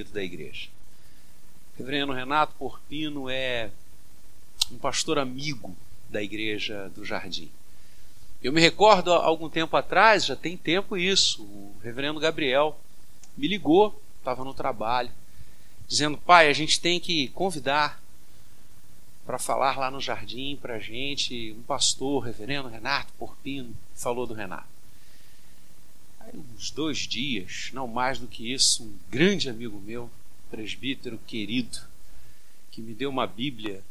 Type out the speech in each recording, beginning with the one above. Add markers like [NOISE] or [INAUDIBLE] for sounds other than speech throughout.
querido da igreja. Reverendo Renato Porpino é um pastor amigo da igreja do Jardim. Eu me recordo, algum tempo atrás, já tem tempo isso, o reverendo Gabriel me ligou, estava no trabalho, dizendo: pai, a gente tem que convidar para falar lá no jardim para gente um pastor, reverendo Renato Porpino, falou do Renato. Aí, uns dois dias, não mais do que isso, um grande amigo meu, presbítero querido, que me deu uma Bíblia,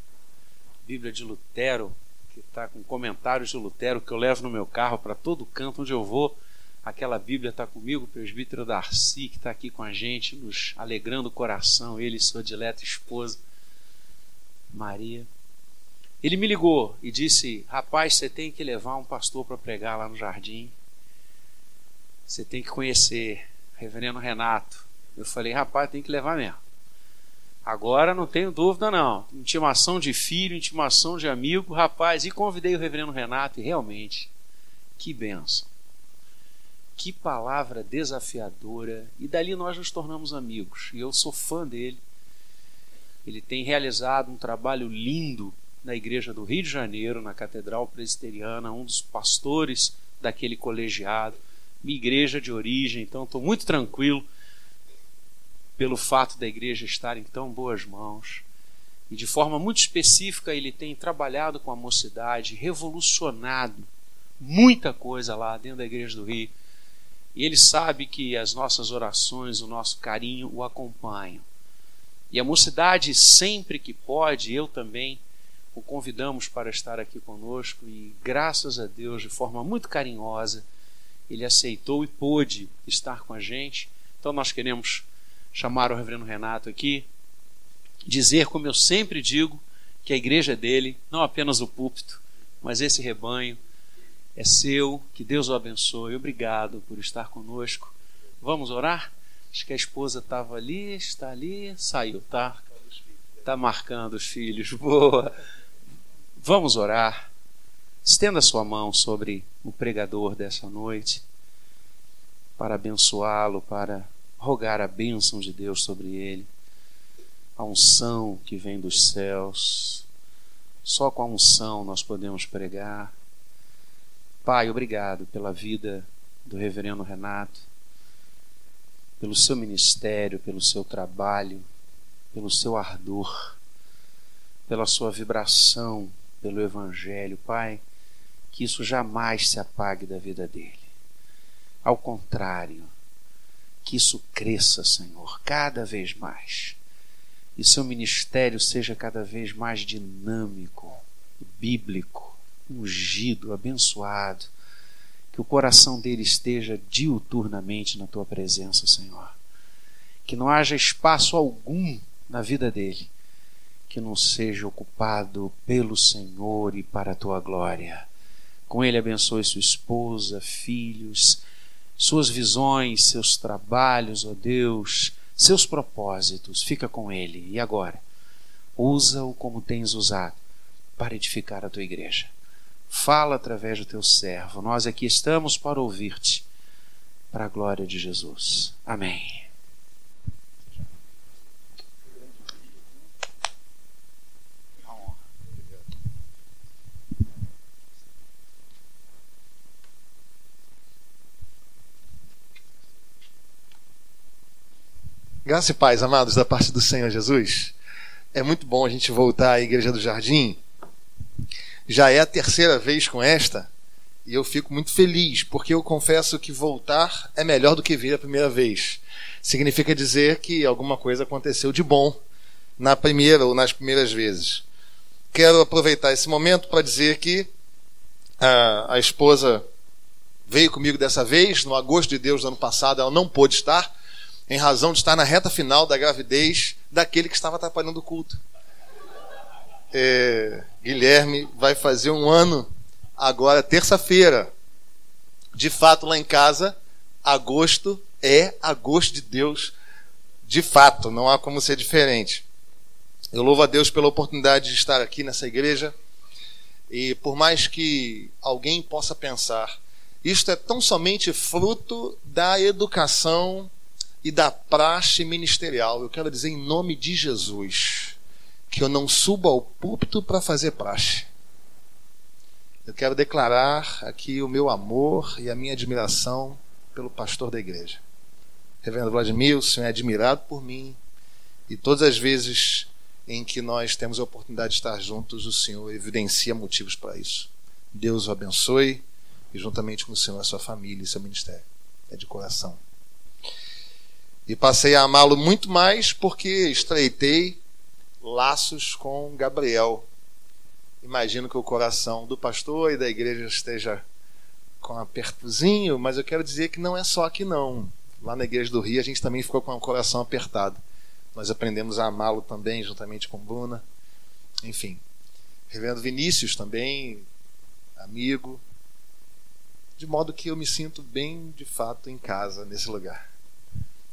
Bíblia de Lutero, que está com comentários de Lutero que eu levo no meu carro para todo canto onde eu vou. Aquela Bíblia está comigo, o presbítero Darcy, que está aqui com a gente, nos alegrando o coração, ele e sua dileta esposa, Maria. Ele me ligou e disse: Rapaz, você tem que levar um pastor para pregar lá no jardim. Você tem que conhecer, Reverendo Renato. Eu falei: Rapaz, tem que levar mesmo. Agora não tenho dúvida, não. Intimação de filho, intimação de amigo, rapaz. E convidei o reverendo Renato, e realmente, que benção. Que palavra desafiadora. E dali nós nos tornamos amigos. E eu sou fã dele. Ele tem realizado um trabalho lindo na igreja do Rio de Janeiro, na Catedral Presbiteriana, um dos pastores daquele colegiado, minha igreja de origem, então estou muito tranquilo pelo fato da igreja estar em tão boas mãos. E de forma muito específica, ele tem trabalhado com a mocidade, revolucionado muita coisa lá dentro da igreja do Rio. E ele sabe que as nossas orações, o nosso carinho o acompanham. E a mocidade, sempre que pode, eu também o convidamos para estar aqui conosco e, graças a Deus, de forma muito carinhosa, ele aceitou e pôde estar com a gente. Então, nós queremos chamar o reverendo Renato aqui, dizer, como eu sempre digo, que a igreja é dele, não apenas o púlpito, mas esse rebanho é seu, que Deus o abençoe. Obrigado por estar conosco. Vamos orar? Acho que a esposa estava ali, está ali, saiu, tá? Está marcando os filhos. [LAUGHS] Boa. Vamos orar. Estenda sua mão sobre o pregador dessa noite para abençoá-lo, para rogar a bênção de Deus sobre ele, a unção que vem dos céus. Só com a unção nós podemos pregar. Pai, obrigado pela vida do reverendo Renato, pelo seu ministério, pelo seu trabalho, pelo seu ardor, pela sua vibração pelo Evangelho, Pai, que isso jamais se apague da vida dele. Ao contrário, que isso cresça, Senhor, cada vez mais. E seu ministério seja cada vez mais dinâmico, bíblico, ungido, abençoado. Que o coração dele esteja diuturnamente na tua presença, Senhor. Que não haja espaço algum na vida dele que não seja ocupado pelo Senhor e para a tua glória. Com ele abençoe sua esposa, filhos, suas visões, seus trabalhos, ó Deus, seus propósitos. Fica com Ele. E agora? Usa-o como tens usado para edificar a tua igreja. Fala através do teu servo. Nós aqui estamos para ouvir-te, para a glória de Jesus. Amém. Graça e paz, amados, da parte do Senhor Jesus. É muito bom a gente voltar à Igreja do Jardim. Já é a terceira vez com esta, e eu fico muito feliz, porque eu confesso que voltar é melhor do que vir a primeira vez. Significa dizer que alguma coisa aconteceu de bom na primeira ou nas primeiras vezes. Quero aproveitar esse momento para dizer que a, a esposa veio comigo dessa vez, no agosto de Deus do ano passado, ela não pôde estar em razão de estar na reta final da gravidez daquele que estava atrapalhando o culto. É, Guilherme vai fazer um ano agora, terça-feira. De fato, lá em casa, agosto é agosto de Deus. De fato, não há como ser diferente. Eu louvo a Deus pela oportunidade de estar aqui nessa igreja. E por mais que alguém possa pensar, isto é tão somente fruto da educação e da praxe ministerial. Eu quero dizer em nome de Jesus que eu não subo ao púlpito para fazer praxe. Eu quero declarar aqui o meu amor e a minha admiração pelo pastor da igreja. Reverendo Vladimir, o senhor é admirado por mim e todas as vezes em que nós temos a oportunidade de estar juntos, o senhor evidencia motivos para isso. Deus o abençoe e juntamente com o senhor a sua família e seu ministério. É de coração. E passei a amá-lo muito mais porque estreitei laços com Gabriel. Imagino que o coração do pastor e da igreja esteja com apertozinho, mas eu quero dizer que não é só aqui não. Lá na igreja do Rio a gente também ficou com o coração apertado. Nós aprendemos a amá-lo também, juntamente com Bruna. Enfim. Reverendo Vinícius também, amigo. De modo que eu me sinto bem, de fato, em casa, nesse lugar.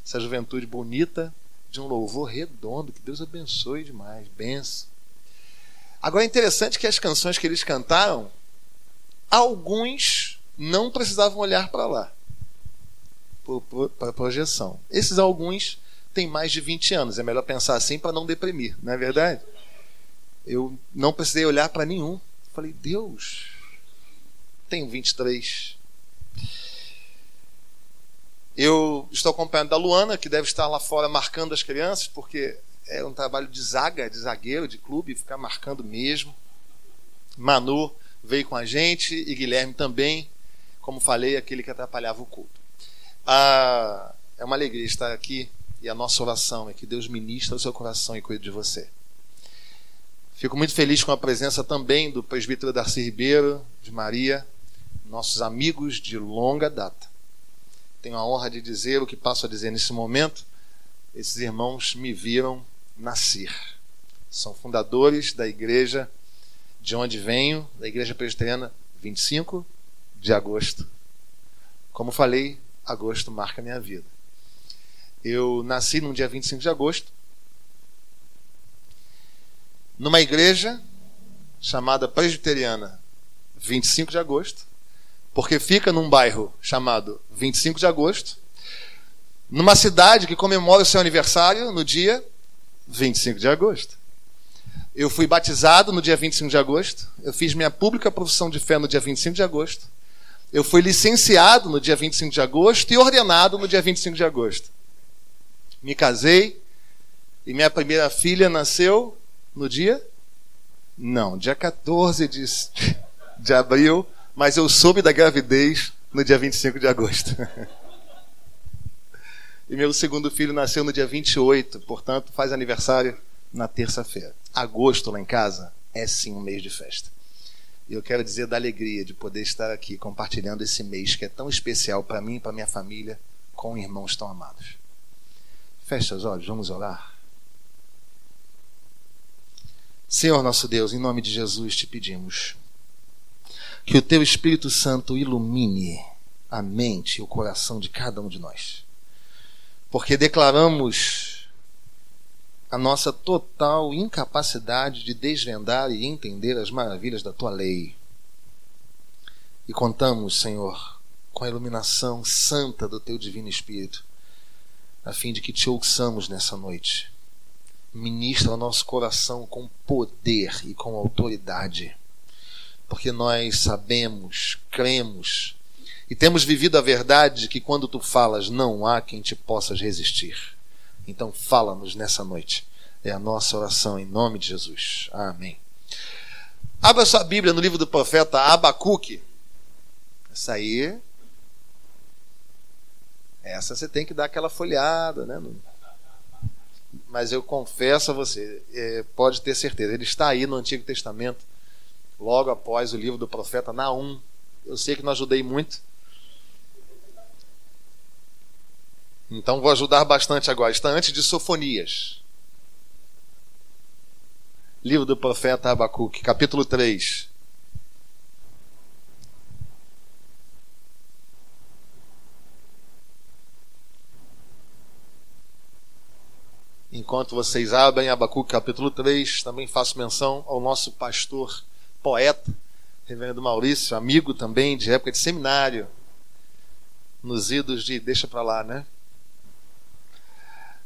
Essa juventude bonita, de um louvor redondo, que Deus abençoe demais. Benção. Agora é interessante que as canções que eles cantaram, alguns não precisavam olhar para lá, para a projeção. Esses alguns têm mais de 20 anos, é melhor pensar assim para não deprimir, não é verdade? Eu não precisei olhar para nenhum. Falei, Deus, tenho 23. Eu estou acompanhando da Luana, que deve estar lá fora marcando as crianças, porque é um trabalho de zaga, de zagueiro, de clube, ficar marcando mesmo. Manu veio com a gente e Guilherme também, como falei, aquele que atrapalhava o culto. Ah, é uma alegria estar aqui e a nossa oração é que Deus ministre o seu coração e cuide de você. Fico muito feliz com a presença também do presbítero Darcy Ribeiro, de Maria, nossos amigos de longa data tenho a honra de dizer o que passo a dizer nesse momento. Esses irmãos me viram nascer. São fundadores da igreja de onde venho, da Igreja Presbiteriana, 25 de agosto. Como falei, agosto marca minha vida. Eu nasci no dia 25 de agosto, numa igreja chamada Presbiteriana, 25 de agosto, porque fica num bairro chamado 25 de agosto, numa cidade que comemora o seu aniversário no dia 25 de agosto. Eu fui batizado no dia 25 de agosto, eu fiz minha pública profissão de fé no dia 25 de agosto, eu fui licenciado no dia 25 de agosto e ordenado no dia 25 de agosto. Me casei e minha primeira filha nasceu no dia? Não, dia 14 de, [LAUGHS] de abril mas eu soube da gravidez no dia 25 de agosto. [LAUGHS] e meu segundo filho nasceu no dia 28, portanto, faz aniversário na terça-feira. Agosto lá em casa é sim um mês de festa. E eu quero dizer da alegria de poder estar aqui compartilhando esse mês que é tão especial para mim e para minha família com irmãos tão amados. Feche os olhos, vamos orar. Senhor nosso Deus, em nome de Jesus te pedimos que o teu Espírito Santo ilumine a mente e o coração de cada um de nós. Porque declaramos a nossa total incapacidade de desvendar e entender as maravilhas da tua lei. E contamos, Senhor, com a iluminação santa do teu divino Espírito, a fim de que te ouçamos nessa noite. Ministra o nosso coração com poder e com autoridade porque nós sabemos, cremos e temos vivido a verdade de que quando tu falas, não há quem te possa resistir. Então, fala-nos nessa noite. É a nossa oração em nome de Jesus. Amém. Abra sua Bíblia no livro do profeta Abacuque. Essa aí. Essa você tem que dar aquela folhada, né? Mas eu confesso a você, é, pode ter certeza, ele está aí no Antigo Testamento logo após o livro do profeta Naum. Eu sei que não ajudei muito. Então vou ajudar bastante agora. Está antes de Sofonias. Livro do profeta Abacuque, capítulo 3. Enquanto vocês abrem Abacuque capítulo 3, também faço menção ao nosso pastor poeta, reverendo Maurício, amigo também de época de seminário, nos idos de deixa para lá, né?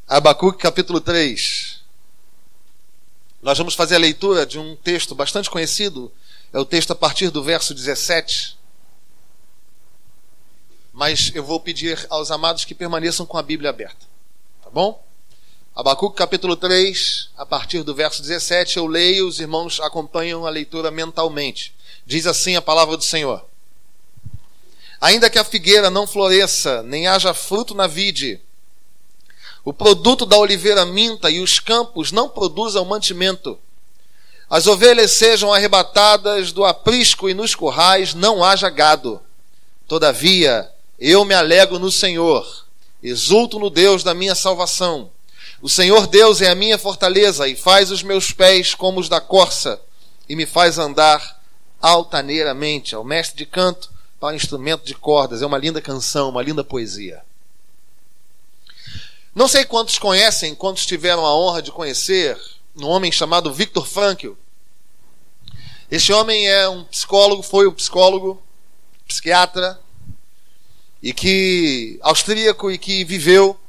Abacuque capítulo 3. Nós vamos fazer a leitura de um texto bastante conhecido, é o texto a partir do verso 17. Mas eu vou pedir aos amados que permaneçam com a Bíblia aberta. Tá bom? Abacuque capítulo 3, a partir do verso 17, eu leio, os irmãos acompanham a leitura mentalmente. Diz assim a palavra do Senhor: Ainda que a figueira não floresça, nem haja fruto na vide, o produto da oliveira minta e os campos não produzam mantimento. As ovelhas sejam arrebatadas do aprisco e nos currais não haja gado. Todavia, eu me alegro no Senhor, exulto no Deus da minha salvação. O Senhor Deus é a minha fortaleza e faz os meus pés como os da corça e me faz andar altaneiramente. É o mestre de canto para instrumento de cordas. É uma linda canção, uma linda poesia. Não sei quantos conhecem, quantos tiveram a honra de conhecer um homem chamado Viktor Frankl. Este homem é um psicólogo, foi um psicólogo, psiquiatra, e que austríaco e que viveu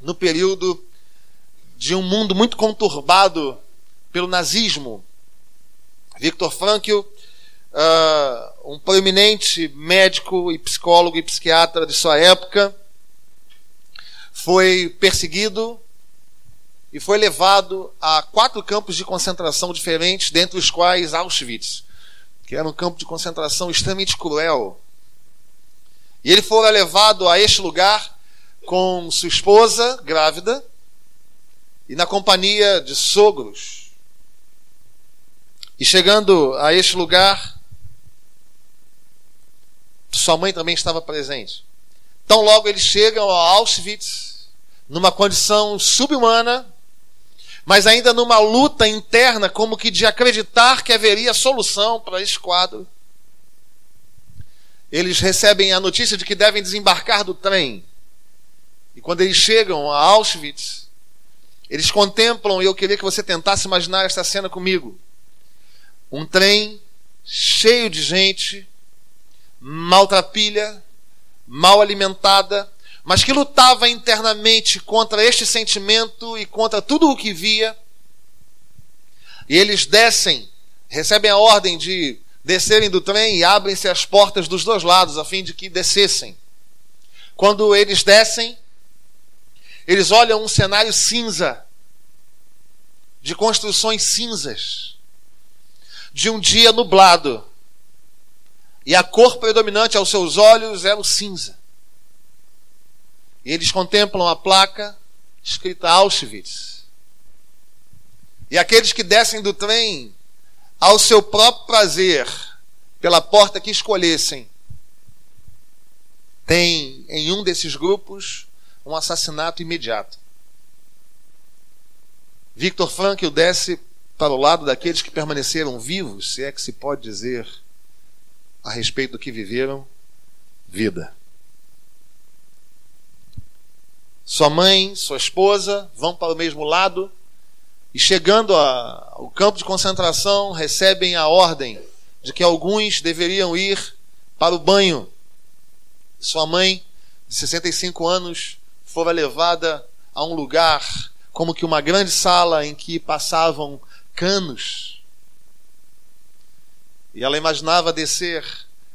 no período de um mundo muito conturbado pelo nazismo. Viktor Frankl, uh, um proeminente médico e psicólogo e psiquiatra de sua época, foi perseguido e foi levado a quatro campos de concentração diferentes, dentre os quais Auschwitz, que era um campo de concentração extremamente cruel. E ele fora levado a este lugar com sua esposa grávida e na companhia de sogros. E chegando a este lugar, sua mãe também estava presente. Então, logo eles chegam a Auschwitz, numa condição subhumana, mas ainda numa luta interna, como que de acreditar que haveria solução para esse quadro. Eles recebem a notícia de que devem desembarcar do trem. E quando eles chegam a Auschwitz, eles contemplam, e eu queria que você tentasse imaginar esta cena comigo. Um trem cheio de gente, maltrapilha, mal alimentada, mas que lutava internamente contra este sentimento e contra tudo o que via. E eles descem, recebem a ordem de descerem do trem e abrem-se as portas dos dois lados a fim de que descessem. Quando eles descem, eles olham um cenário cinza, de construções cinzas, de um dia nublado e a cor predominante aos seus olhos era o cinza. E eles contemplam a placa escrita Auschwitz. E aqueles que descem do trem ao seu próprio prazer, pela porta que escolhessem, tem em um desses grupos um assassinato imediato. Victor Frankl desce para o lado daqueles que permaneceram vivos, se é que se pode dizer a respeito do que viveram vida. Sua mãe, sua esposa vão para o mesmo lado e, chegando ao campo de concentração, recebem a ordem de que alguns deveriam ir para o banho. Sua mãe, de 65 anos, fora levada a um lugar como que uma grande sala em que passavam canos e ela imaginava descer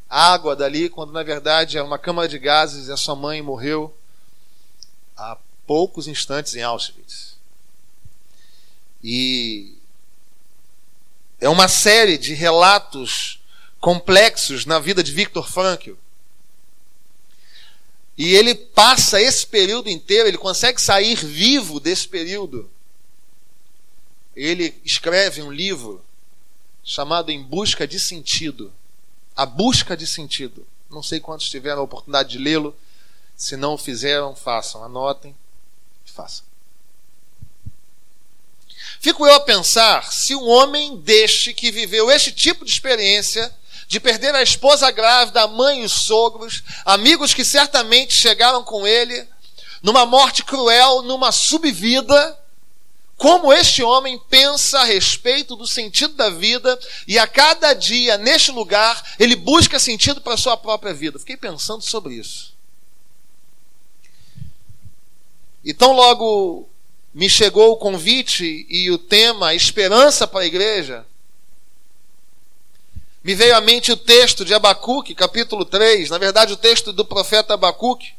água dali, quando na verdade é uma câmara de gases e a sua mãe morreu há poucos instantes em Auschwitz. E é uma série de relatos complexos na vida de Viktor Frankl. E ele passa esse período inteiro, ele consegue sair vivo desse período. Ele escreve um livro chamado Em Busca de Sentido. A Busca de Sentido. Não sei quantos tiveram a oportunidade de lê-lo. Se não o fizeram, façam. Anotem e façam. Fico eu a pensar se um homem deste que viveu este tipo de experiência, de perder a esposa grávida, a mãe e os sogros, amigos que certamente chegaram com ele, numa morte cruel, numa subvida, como este homem pensa a respeito do sentido da vida e a cada dia, neste lugar, ele busca sentido para a sua própria vida. Fiquei pensando sobre isso. E tão logo me chegou o convite e o tema Esperança para a Igreja, me veio à mente o texto de Abacuque, capítulo 3, na verdade o texto do profeta Abacuque,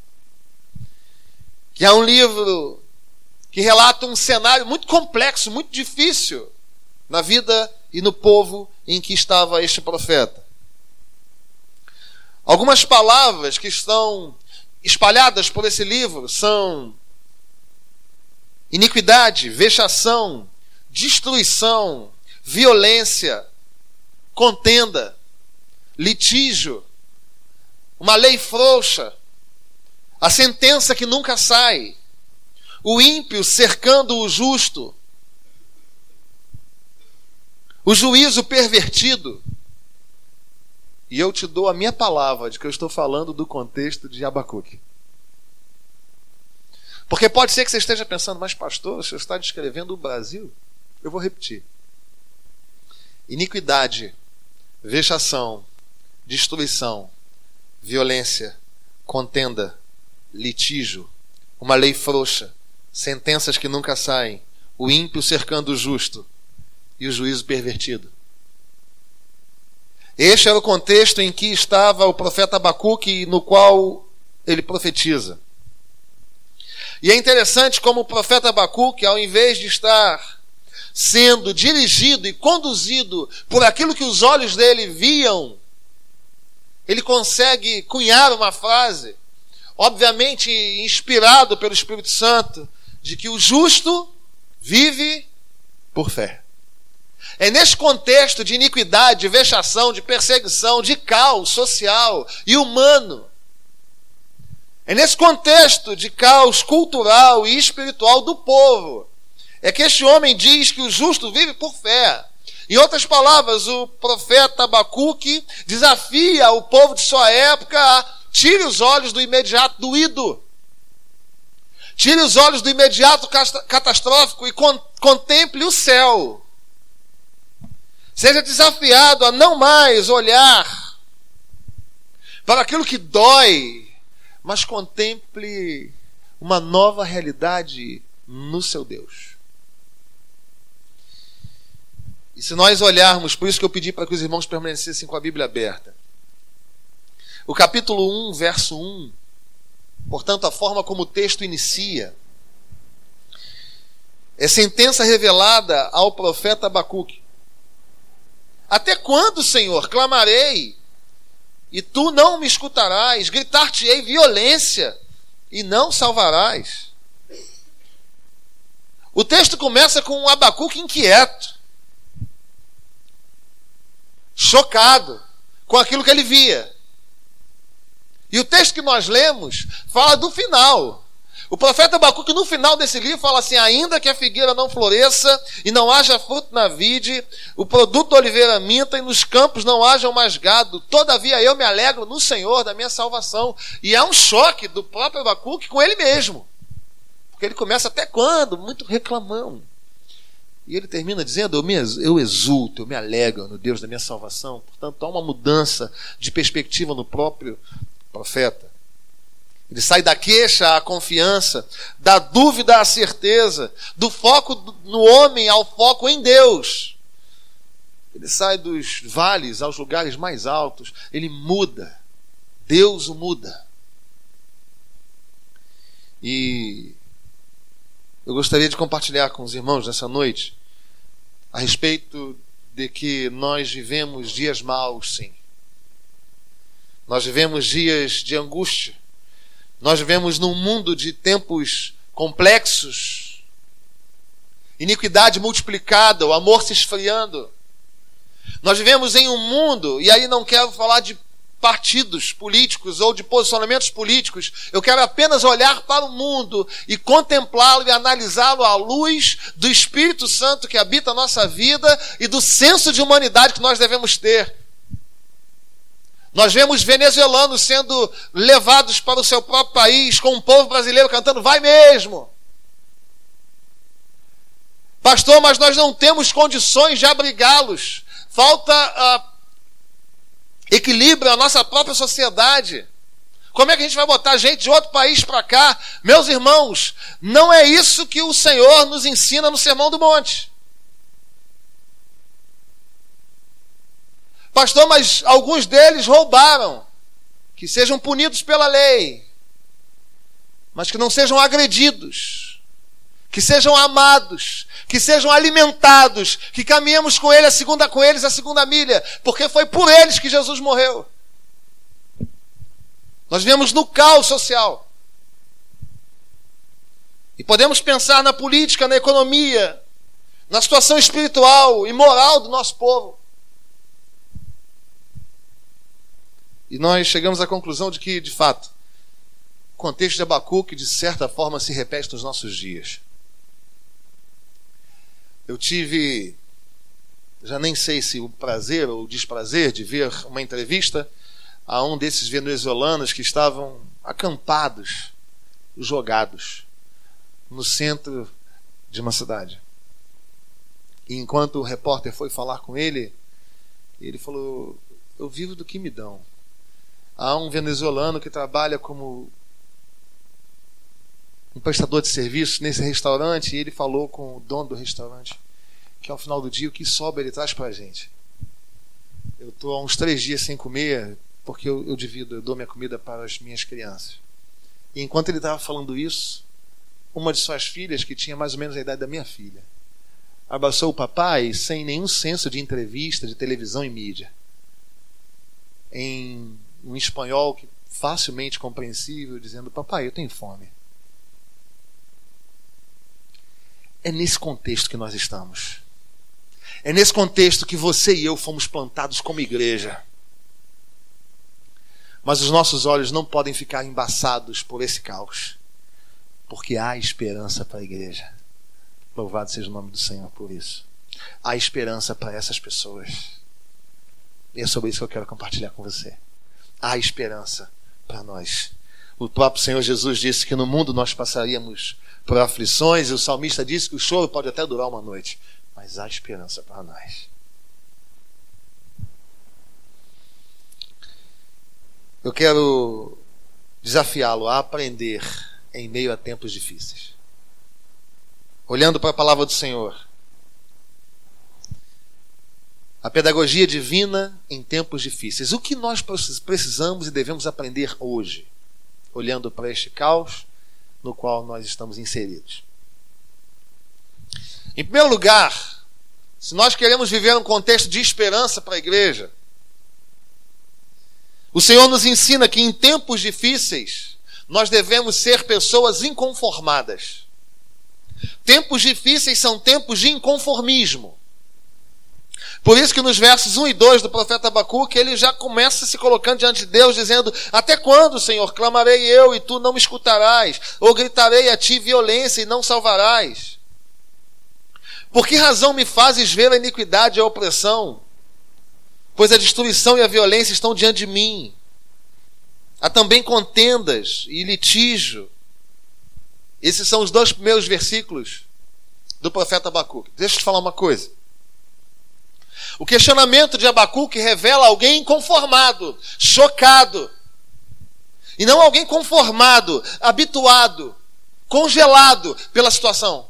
que é um livro que relata um cenário muito complexo, muito difícil na vida e no povo em que estava este profeta. Algumas palavras que estão espalhadas por esse livro são iniquidade, vexação, destruição, violência, contenda, litígio, uma lei frouxa, a sentença que nunca sai, o ímpio cercando o justo, o juízo pervertido. E eu te dou a minha palavra de que eu estou falando do contexto de Abacuque. Porque pode ser que você esteja pensando, mas pastor, você está descrevendo o Brasil? Eu vou repetir. Iniquidade, vexação, destruição, violência, contenda, litígio, uma lei frouxa, sentenças que nunca saem, o ímpio cercando o justo e o juízo pervertido. Este era o contexto em que estava o profeta Abacuque, no qual ele profetiza. E é interessante como o profeta Abacuque, ao invés de estar sendo dirigido e conduzido por aquilo que os olhos dele viam, ele consegue cunhar uma frase, obviamente inspirado pelo Espírito Santo, de que o justo vive por fé. É nesse contexto de iniquidade, de vexação, de perseguição, de caos social e humano. É nesse contexto de caos cultural e espiritual do povo. É que este homem diz que o justo vive por fé. Em outras palavras, o profeta Abacuque desafia o povo de sua época a tire os olhos do imediato doído. Tire os olhos do imediato catastrófico e contemple o céu. Seja desafiado a não mais olhar para aquilo que dói, mas contemple uma nova realidade no seu Deus. E se nós olharmos, por isso que eu pedi para que os irmãos permanecessem com a Bíblia aberta. O capítulo 1, verso 1, portanto, a forma como o texto inicia, é sentença revelada ao profeta Abacuque. Até quando, Senhor, clamarei e tu não me escutarás? Gritar-te-ei violência e não salvarás. O texto começa com um Abacuque inquieto, chocado com aquilo que ele via. E o texto que nós lemos fala do final. O profeta Abacuque, no final desse livro, fala assim: Ainda que a figueira não floresça e não haja fruto na vide, o produto da oliveira minta e nos campos não haja mais gado, todavia eu me alegro no Senhor da minha salvação. E é um choque do próprio Abacuque com ele mesmo. Porque ele começa até quando? Muito reclamão. E ele termina dizendo: eu, exulto, eu me alegro no Deus da minha salvação. Portanto, há uma mudança de perspectiva no próprio profeta. Ele sai da queixa à confiança, da dúvida à certeza, do foco no homem ao foco em Deus. Ele sai dos vales aos lugares mais altos, ele muda. Deus o muda. E eu gostaria de compartilhar com os irmãos nessa noite a respeito de que nós vivemos dias maus, sim. Nós vivemos dias de angústia nós vivemos num mundo de tempos complexos, iniquidade multiplicada, o amor se esfriando. Nós vivemos em um mundo, e aí não quero falar de partidos políticos ou de posicionamentos políticos, eu quero apenas olhar para o mundo e contemplá-lo e analisá-lo à luz do Espírito Santo que habita a nossa vida e do senso de humanidade que nós devemos ter. Nós vemos venezuelanos sendo levados para o seu próprio país, com o povo brasileiro cantando, vai mesmo. Pastor, mas nós não temos condições de abrigá-los. Falta uh, equilíbrio à nossa própria sociedade. Como é que a gente vai botar gente de outro país para cá? Meus irmãos, não é isso que o Senhor nos ensina no Sermão do Monte. Pastor, mas alguns deles roubaram. Que sejam punidos pela lei, mas que não sejam agredidos, que sejam amados, que sejam alimentados, que caminhemos com ele a segunda com eles a segunda milha, porque foi por eles que Jesus morreu. Nós vivemos no caos social. E podemos pensar na política, na economia, na situação espiritual e moral do nosso povo. E nós chegamos à conclusão de que, de fato, o contexto de Abacuque, de certa forma, se repete nos nossos dias. Eu tive, já nem sei se o prazer ou o desprazer de ver uma entrevista a um desses venezuelanos que estavam acampados, jogados no centro de uma cidade. E enquanto o repórter foi falar com ele, ele falou: Eu vivo do que me dão. Há um venezuelano que trabalha como um prestador de serviço nesse restaurante e ele falou com o dono do restaurante que ao final do dia o que sobra ele traz para a gente. Eu estou há uns três dias sem comer porque eu, eu divido, eu dou minha comida para as minhas crianças. E enquanto ele estava falando isso, uma de suas filhas, que tinha mais ou menos a idade da minha filha, abraçou o papai sem nenhum senso de entrevista, de televisão e mídia. Em um espanhol que facilmente compreensível, dizendo: Papai, eu tenho fome. É nesse contexto que nós estamos. É nesse contexto que você e eu fomos plantados como igreja. Mas os nossos olhos não podem ficar embaçados por esse caos, porque há esperança para a igreja. Louvado seja o nome do Senhor por isso. Há esperança para essas pessoas. E é sobre isso que eu quero compartilhar com você há esperança para nós. O próprio Senhor Jesus disse que no mundo nós passaríamos por aflições, e o salmista disse que o choro pode até durar uma noite, mas há esperança para nós. Eu quero desafiá-lo a aprender em meio a tempos difíceis. Olhando para a palavra do Senhor, a pedagogia divina em tempos difíceis. O que nós precisamos e devemos aprender hoje, olhando para este caos no qual nós estamos inseridos? Em primeiro lugar, se nós queremos viver um contexto de esperança para a igreja, o Senhor nos ensina que em tempos difíceis nós devemos ser pessoas inconformadas. Tempos difíceis são tempos de inconformismo. Por isso que nos versos 1 e 2 do profeta Abacuque, ele já começa se colocando diante de Deus, dizendo: Até quando, Senhor, clamarei eu e tu não me escutarás? Ou gritarei a ti violência e não salvarás? Por que razão me fazes ver a iniquidade e a opressão? Pois a destruição e a violência estão diante de mim. Há também contendas e litígio. Esses são os dois primeiros versículos do profeta Abacuque. Deixa eu te falar uma coisa. O questionamento de Abacuque revela alguém inconformado, chocado. E não alguém conformado, habituado, congelado pela situação.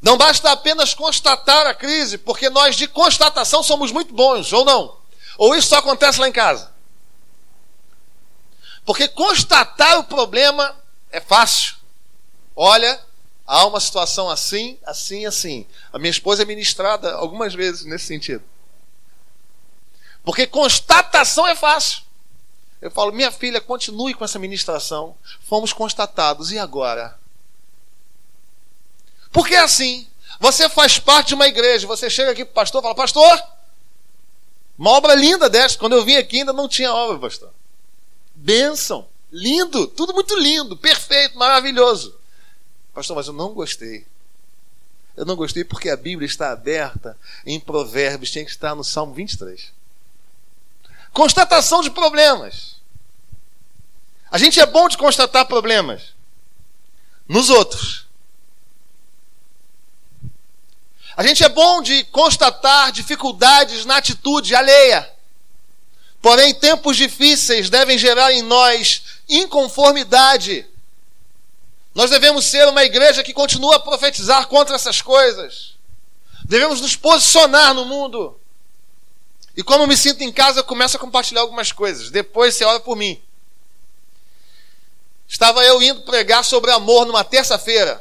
Não basta apenas constatar a crise, porque nós de constatação somos muito bons, ou não? Ou isso só acontece lá em casa? Porque constatar o problema é fácil. Olha, há uma situação assim, assim, assim. A minha esposa é ministrada algumas vezes nesse sentido. Porque constatação é fácil. Eu falo, minha filha, continue com essa ministração. Fomos constatados, e agora? Porque é assim. Você faz parte de uma igreja, você chega aqui para o pastor e fala, pastor, uma obra linda dessa. Quando eu vim aqui ainda não tinha obra, pastor. Bênção, lindo, tudo muito lindo, perfeito, maravilhoso. Pastor, mas eu não gostei. Eu não gostei porque a Bíblia está aberta em Provérbios, tinha que estar no Salmo 23. Constatação de problemas. A gente é bom de constatar problemas nos outros. A gente é bom de constatar dificuldades na atitude alheia. Porém, tempos difíceis devem gerar em nós inconformidade. Nós devemos ser uma igreja que continua a profetizar contra essas coisas. Devemos nos posicionar no mundo. E como eu me sinto em casa, eu começo a compartilhar algumas coisas. Depois você ora por mim. Estava eu indo pregar sobre amor numa terça-feira.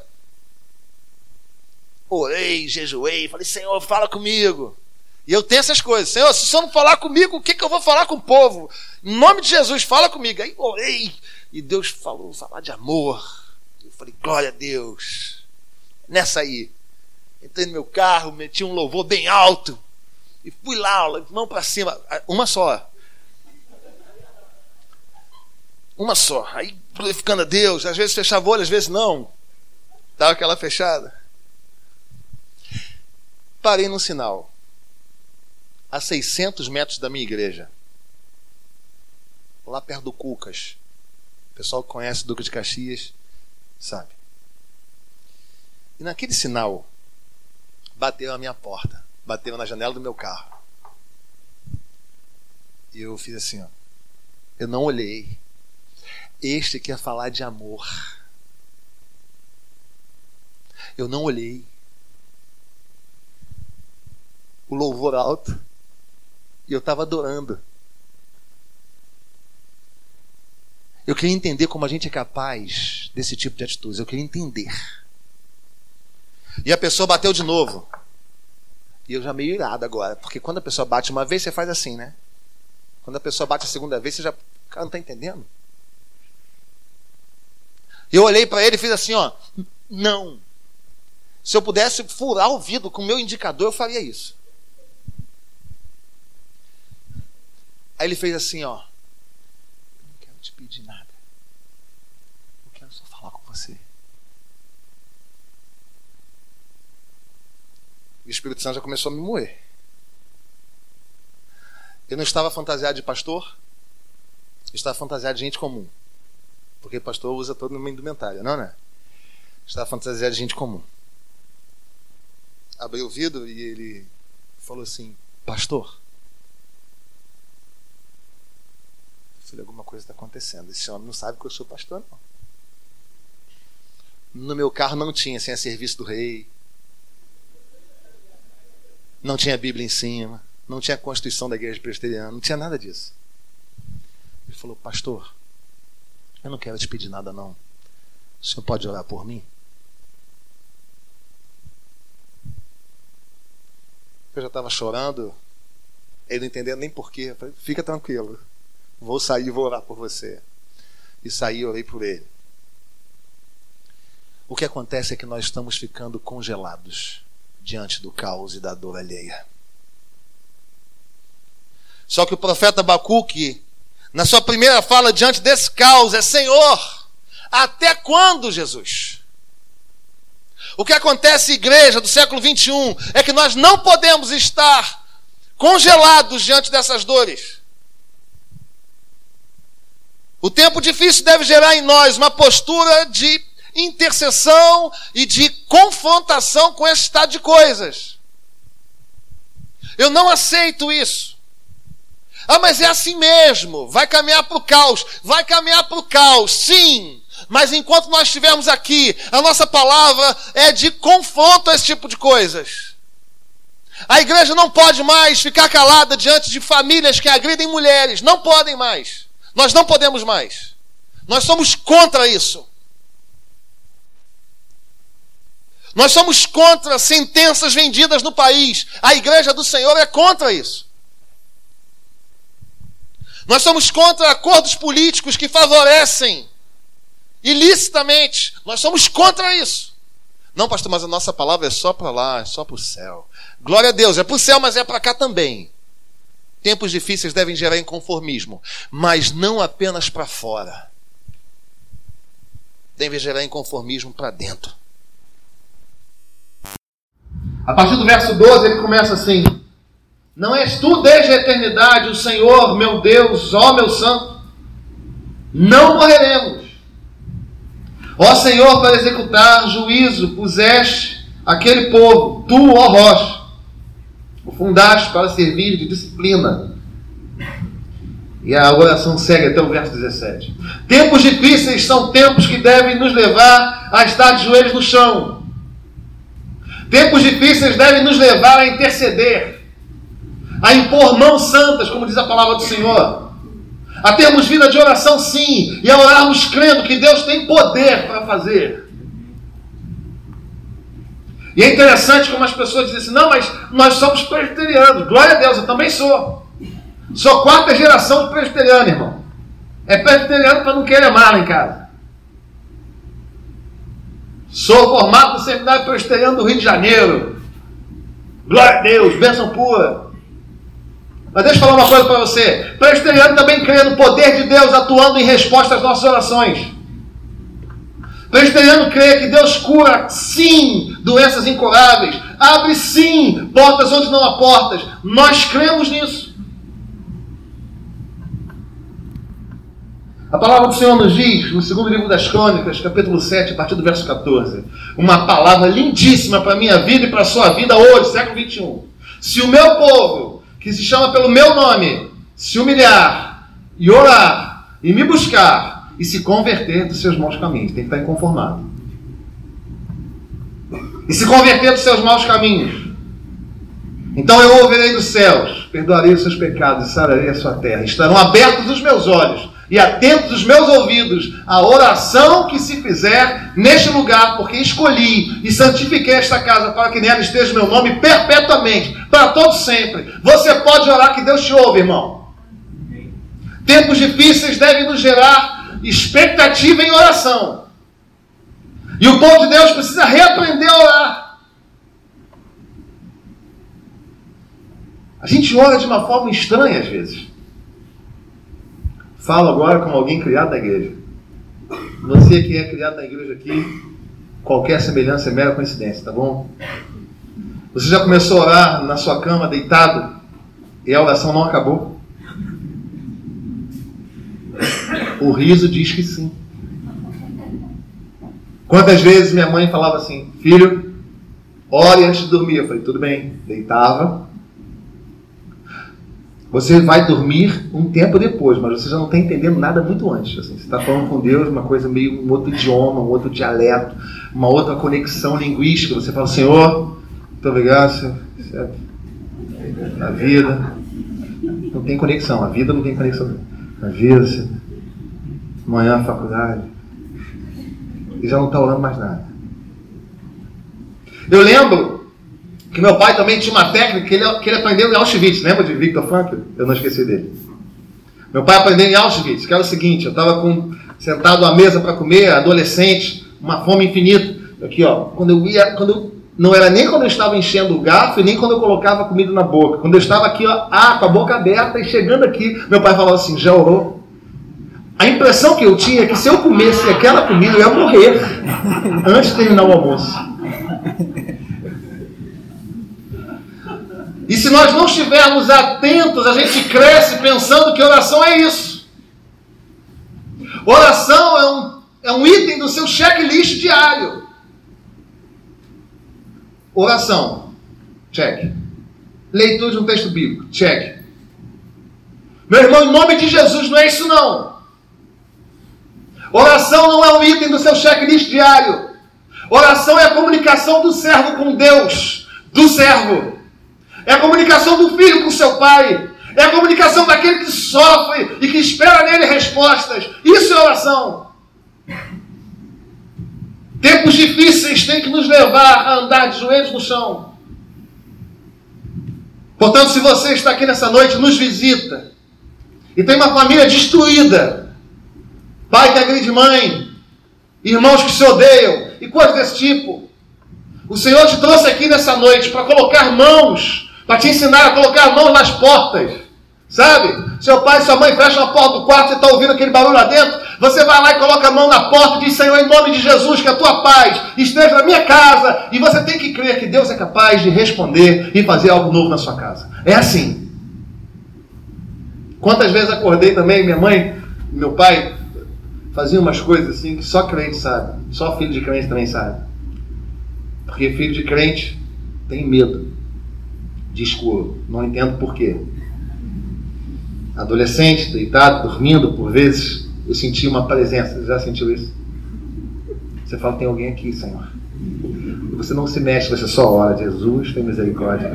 Orei, jejuei, falei, Senhor, fala comigo. E eu tenho essas coisas. Senhor, se o Senhor não falar comigo, o que, que eu vou falar com o povo? Em nome de Jesus, fala comigo. Aí orei. E Deus falou, falar de amor. Eu falei, glória a Deus. Nessa aí. Entrei no meu carro, meti um louvor bem alto. E fui lá, mão para cima. Uma só. Uma só. Aí glorificando a Deus. Às vezes fechava o olho, às vezes não. Dava aquela fechada. Parei num sinal a 600 metros da minha igreja. Lá perto do Cucas. O pessoal que conhece o Duque de Caxias sabe. E naquele sinal, bateu a minha porta. Bateu na janela do meu carro. E eu fiz assim, ó. Eu não olhei. Este quer falar de amor. Eu não olhei. O louvor alto. E eu estava adorando. Eu queria entender como a gente é capaz desse tipo de atitude. Eu queria entender. E a pessoa bateu de novo. E eu já meio irado agora. Porque quando a pessoa bate uma vez, você faz assim, né? Quando a pessoa bate a segunda vez, você já. O cara não está entendendo. Eu olhei para ele e fiz assim, ó. Não. Se eu pudesse furar o vidro com o meu indicador, eu faria isso. Aí ele fez assim, ó. Não te pedir nada. Eu quero só falar com você. E o Espírito Santo já começou a me moer. Eu não estava fantasiado de pastor, eu estava fantasiado de gente comum. Porque pastor usa todo uma indumentária, não, né? Estava fantasiado de gente comum. Abriu o vidro e ele falou assim: Pastor, Falei, alguma coisa está acontecendo. Esse homem não sabe que eu sou pastor, não. No meu carro não tinha, sem a serviço do rei. Não tinha Bíblia em cima. Não tinha a Constituição da Igreja Presbiteriana. Não tinha nada disso. Ele falou, pastor, eu não quero te pedir nada, não. O senhor pode orar por mim? Eu já estava chorando, ele não entendendo nem porquê. Falei, fica tranquilo. Vou sair e vou orar por você. E saí e orei por ele. O que acontece é que nós estamos ficando congelados diante do caos e da dor alheia. Só que o profeta Abacuque, na sua primeira fala diante desse caos, é: Senhor, até quando, Jesus? O que acontece, igreja do século 21, é que nós não podemos estar congelados diante dessas dores. O tempo difícil deve gerar em nós uma postura de intercessão e de confrontação com esse estado de coisas. Eu não aceito isso. Ah, mas é assim mesmo. Vai caminhar para o caos. Vai caminhar para o caos, sim. Mas enquanto nós estivermos aqui, a nossa palavra é de confronto a esse tipo de coisas. A igreja não pode mais ficar calada diante de famílias que agridem mulheres. Não podem mais. Nós não podemos mais. Nós somos contra isso. Nós somos contra sentenças vendidas no país. A igreja do Senhor é contra isso. Nós somos contra acordos políticos que favorecem ilicitamente. Nós somos contra isso. Não, pastor, mas a nossa palavra é só para lá, é só para o céu. Glória a Deus, é para o céu, mas é para cá também. Tempos difíceis devem gerar inconformismo, mas não apenas para fora. Devem gerar inconformismo para dentro. A partir do verso 12 ele começa assim: Não és tu desde a eternidade o Senhor, meu Deus, ó meu santo? Não morreremos. Ó Senhor, para executar juízo, puseste aquele povo, tu, ó rocha o fundaste para servir de disciplina. E a oração segue até o verso 17. Tempos difíceis são tempos que devem nos levar a estar de joelhos no chão. Tempos difíceis devem nos levar a interceder, a impor mãos santas, como diz a palavra do Senhor. A termos vida de oração, sim, e a orarmos crendo que Deus tem poder para fazer. E é interessante como as pessoas dizem assim: não, mas nós somos presbiterianos. Glória a Deus, eu também sou. Sou quarta geração de presbiteriano, irmão. É presbiteriano para não querer mal em casa. Sou formado no Seminário Presbiteriano do Rio de Janeiro. Glória a Deus, bênção pura. Mas deixa eu falar uma coisa para você. Presbiteriano também crê no poder de Deus atuando em resposta às nossas orações. Presbiteriano crê que Deus cura, sim, doenças incuráveis. Abre, sim, portas onde não há portas. Nós cremos nisso. A palavra do Senhor nos diz, no segundo livro das Crônicas, capítulo 7, a partir do verso 14, uma palavra lindíssima para a minha vida e para a sua vida hoje, século 21. Se o meu povo, que se chama pelo meu nome, se humilhar e orar e me buscar e se converter dos seus maus caminhos, tem que estar inconformado. E se converter dos seus maus caminhos. Então eu ouvirei dos céus, perdoarei os seus pecados e sararei a sua terra. Estarão abertos os meus olhos e atentos os meus ouvidos à oração que se fizer neste lugar, porque escolhi e santifiquei esta casa para que nela esteja meu nome perpetuamente, para todo sempre. Você pode orar que Deus te ouve, irmão. Tempos difíceis devem nos gerar expectativa em oração. E o povo de Deus precisa reaprender a orar. A gente ora de uma forma estranha às vezes. Falo agora como alguém criado na igreja. Você que é criado na igreja aqui, qualquer semelhança é mera coincidência, tá bom? Você já começou a orar na sua cama, deitado, e a oração não acabou? O riso diz que sim. Quantas vezes minha mãe falava assim, filho, ore antes de dormir. Eu falei, tudo bem. Deitava, você vai dormir um tempo depois, mas você já não está entendendo nada muito antes. Assim. Você está falando com Deus uma coisa meio um outro idioma, um outro dialeto, uma outra conexão linguística. Você fala, Senhor, muito obrigado, Senhor. A vida não tem conexão, a vida não tem conexão. A vida, Senhor. Amanhã a faculdade. E já não está orando mais nada. Eu lembro que meu pai também tinha uma técnica que ele, que ele aprendeu em Auschwitz. Lembra de Victor Frankl? Eu não esqueci dele. Meu pai aprendeu em Auschwitz, que era o seguinte: eu estava sentado à mesa para comer, adolescente, uma fome infinita. Aqui, ó, quando eu ia, quando eu, não era nem quando eu estava enchendo o garfo e nem quando eu colocava comida na boca. Quando eu estava aqui, ó, ah, com a boca aberta e chegando aqui, meu pai falava assim: já orou? A impressão que eu tinha é que se eu comesse aquela comida, eu ia morrer antes de terminar o almoço. E se nós não estivermos atentos, a gente cresce pensando que oração é isso. Oração é um, é um item do seu checklist diário. Oração, check. Leitura de um texto bíblico, check. Meu irmão, em nome de Jesus, não é isso não. Oração não é um item do seu checklist diário. Oração é a comunicação do servo com Deus, do servo. É a comunicação do filho com seu pai. É a comunicação daquele que sofre e que espera nele respostas. Isso é oração. Tempos difíceis têm que nos levar a andar de joelhos no chão. Portanto, se você está aqui nessa noite, nos visita e tem uma família destruída, pai que agride mãe, irmãos que se odeiam e coisas desse tipo, o Senhor te trouxe aqui nessa noite para colocar mãos para te ensinar a colocar a mão nas portas. Sabe? Seu pai e sua mãe fecham a porta do quarto, você está ouvindo aquele barulho lá dentro. Você vai lá e coloca a mão na porta e diz: Senhor, em nome de Jesus, que a tua paz esteja na minha casa. E você tem que crer que Deus é capaz de responder e fazer algo novo na sua casa. É assim. Quantas vezes acordei também, minha mãe, meu pai faziam umas coisas assim que só crente sabe. Só filho de crente também sabe. Porque filho de crente tem medo de escuro. Não entendo por quê. adolescente, deitado, dormindo por vezes, eu senti uma presença. Você já sentiu isso? Você fala, tem alguém aqui, Senhor. Você não se mexe, você só ora, Jesus, tem misericórdia.